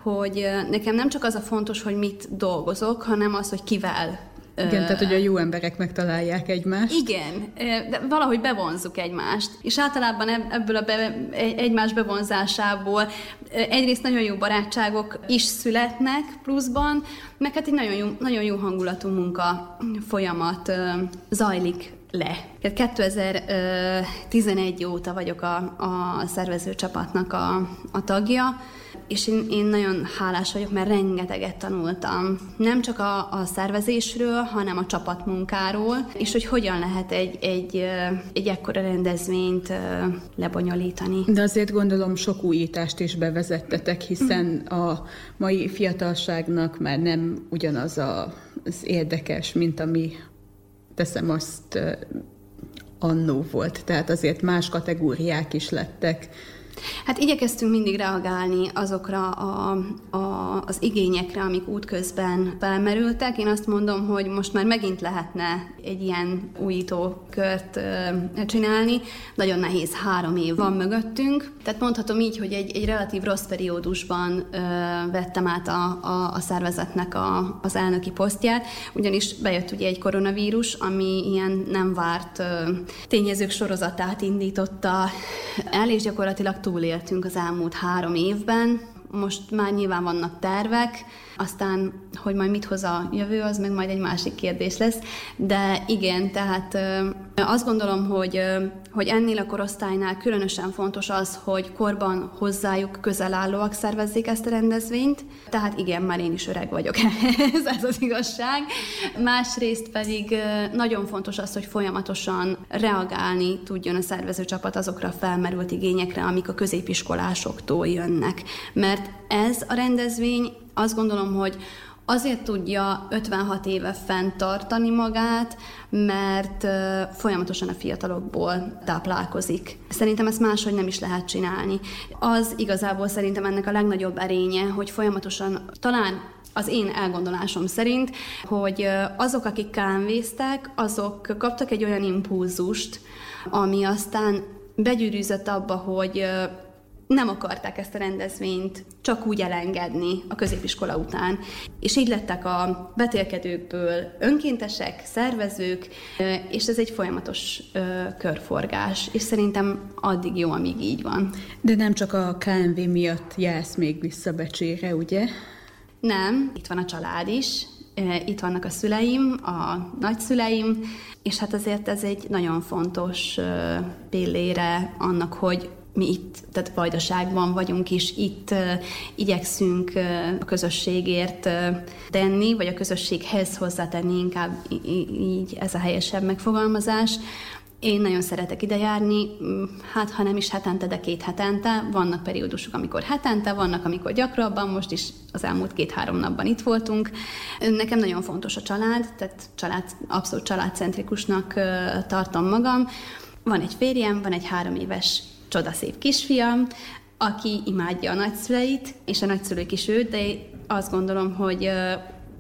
Speaker 12: hogy nekem nem csak az a fontos, hogy mit dolgozok, hanem az, hogy kivel
Speaker 7: igen, tehát hogy a jó emberek megtalálják egymást.
Speaker 12: Igen, de valahogy bevonzuk egymást. És általában ebből a be, egymás bevonzásából egyrészt nagyon jó barátságok is születnek pluszban, meg hát egy nagyon jó, nagyon jó hangulatú munka folyamat zajlik le. 2011 óta vagyok a, a szervezőcsapatnak a, a tagja, és én, én nagyon hálás vagyok, mert rengeteget tanultam. Nem csak a, a szervezésről, hanem a csapatmunkáról, és hogy hogyan lehet egy, egy, egy ekkora rendezvényt lebonyolítani.
Speaker 7: De azért gondolom sok újítást is bevezettetek, hiszen a mai fiatalságnak már nem ugyanaz a, az érdekes, mint ami teszem azt annó volt. Tehát azért más kategóriák is lettek
Speaker 12: Hát igyekeztünk mindig reagálni azokra a, a, az igényekre, amik útközben felmerültek. Én azt mondom, hogy most már megint lehetne egy ilyen újító kört csinálni. Nagyon nehéz, három év van mögöttünk. Tehát mondhatom így, hogy egy, egy relatív rossz periódusban ö, vettem át a, a, a szervezetnek a, az elnöki posztját, ugyanis bejött ugye egy koronavírus, ami ilyen nem várt ö, tényezők sorozatát indította el, és gyakorlatilag túléltünk az elmúlt három évben, most már nyilván vannak tervek, aztán, hogy majd mit hoz a jövő, az meg majd egy másik kérdés lesz. De igen, tehát azt gondolom, hogy, hogy ennél a korosztálynál különösen fontos az, hogy korban hozzájuk közel állóak szervezzék ezt a rendezvényt. Tehát igen, már én is öreg vagyok, ez, ez az igazság. Másrészt pedig nagyon fontos az, hogy folyamatosan reagálni tudjon a szervezőcsapat azokra a felmerült igényekre, amik a középiskolásoktól jönnek. Mert ez a rendezvény azt gondolom, hogy azért tudja 56 éve fenntartani magát, mert folyamatosan a fiatalokból táplálkozik. Szerintem ezt máshogy nem is lehet csinálni. Az igazából szerintem ennek a legnagyobb erénye, hogy folyamatosan talán az én elgondolásom szerint, hogy azok, akik kávéztek, azok kaptak egy olyan impulzust, ami aztán begyűrűzött abba, hogy nem akarták ezt a rendezvényt csak úgy elengedni a középiskola után. És így lettek a betélkedőkből önkéntesek, szervezők, és ez egy folyamatos körforgás, és szerintem addig jó, amíg így van.
Speaker 7: De nem csak a KMV miatt jársz még vissza Becsére, ugye?
Speaker 12: Nem, itt van a család is, itt vannak a szüleim, a nagyszüleim, és hát azért ez egy nagyon fontos pillére annak, hogy mi itt, tehát Vajdaságban vagyunk is, itt uh, igyekszünk uh, a közösségért uh, tenni, vagy a közösséghez hozzátenni inkább így ez a helyesebb megfogalmazás. Én nagyon szeretek ide járni, hát ha nem is hetente, de két hetente. Vannak periódusok, amikor hetente, vannak, amikor gyakrabban, most is az elmúlt két-három napban itt voltunk. Nekem nagyon fontos a család, tehát család, abszolút családcentrikusnak tartom magam. Van egy férjem, van egy három éves csodaszép kisfiam, aki imádja a nagyszüleit, és a nagyszülők is őt, de azt gondolom, hogy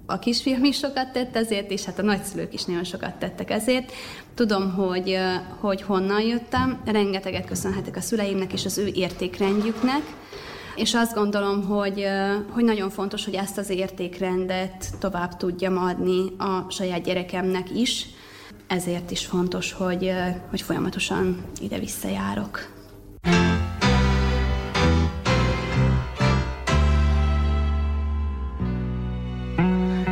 Speaker 12: a kisfiam is sokat tett ezért, és hát a nagyszülők is nagyon sokat tettek ezért. Tudom, hogy, hogy honnan jöttem, rengeteget köszönhetek a szüleimnek és az ő értékrendjüknek, és azt gondolom, hogy, hogy nagyon fontos, hogy ezt az értékrendet tovább tudjam adni a saját gyerekemnek is, ezért is fontos, hogy, hogy folyamatosan ide visszajárok.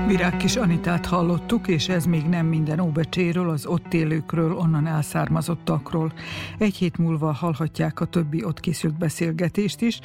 Speaker 2: Virág kis Anitát hallottuk, és ez még nem minden Óbecséről, az ott élőkről, onnan elszármazottakról. Egy hét múlva hallhatják a többi ott készült beszélgetést is,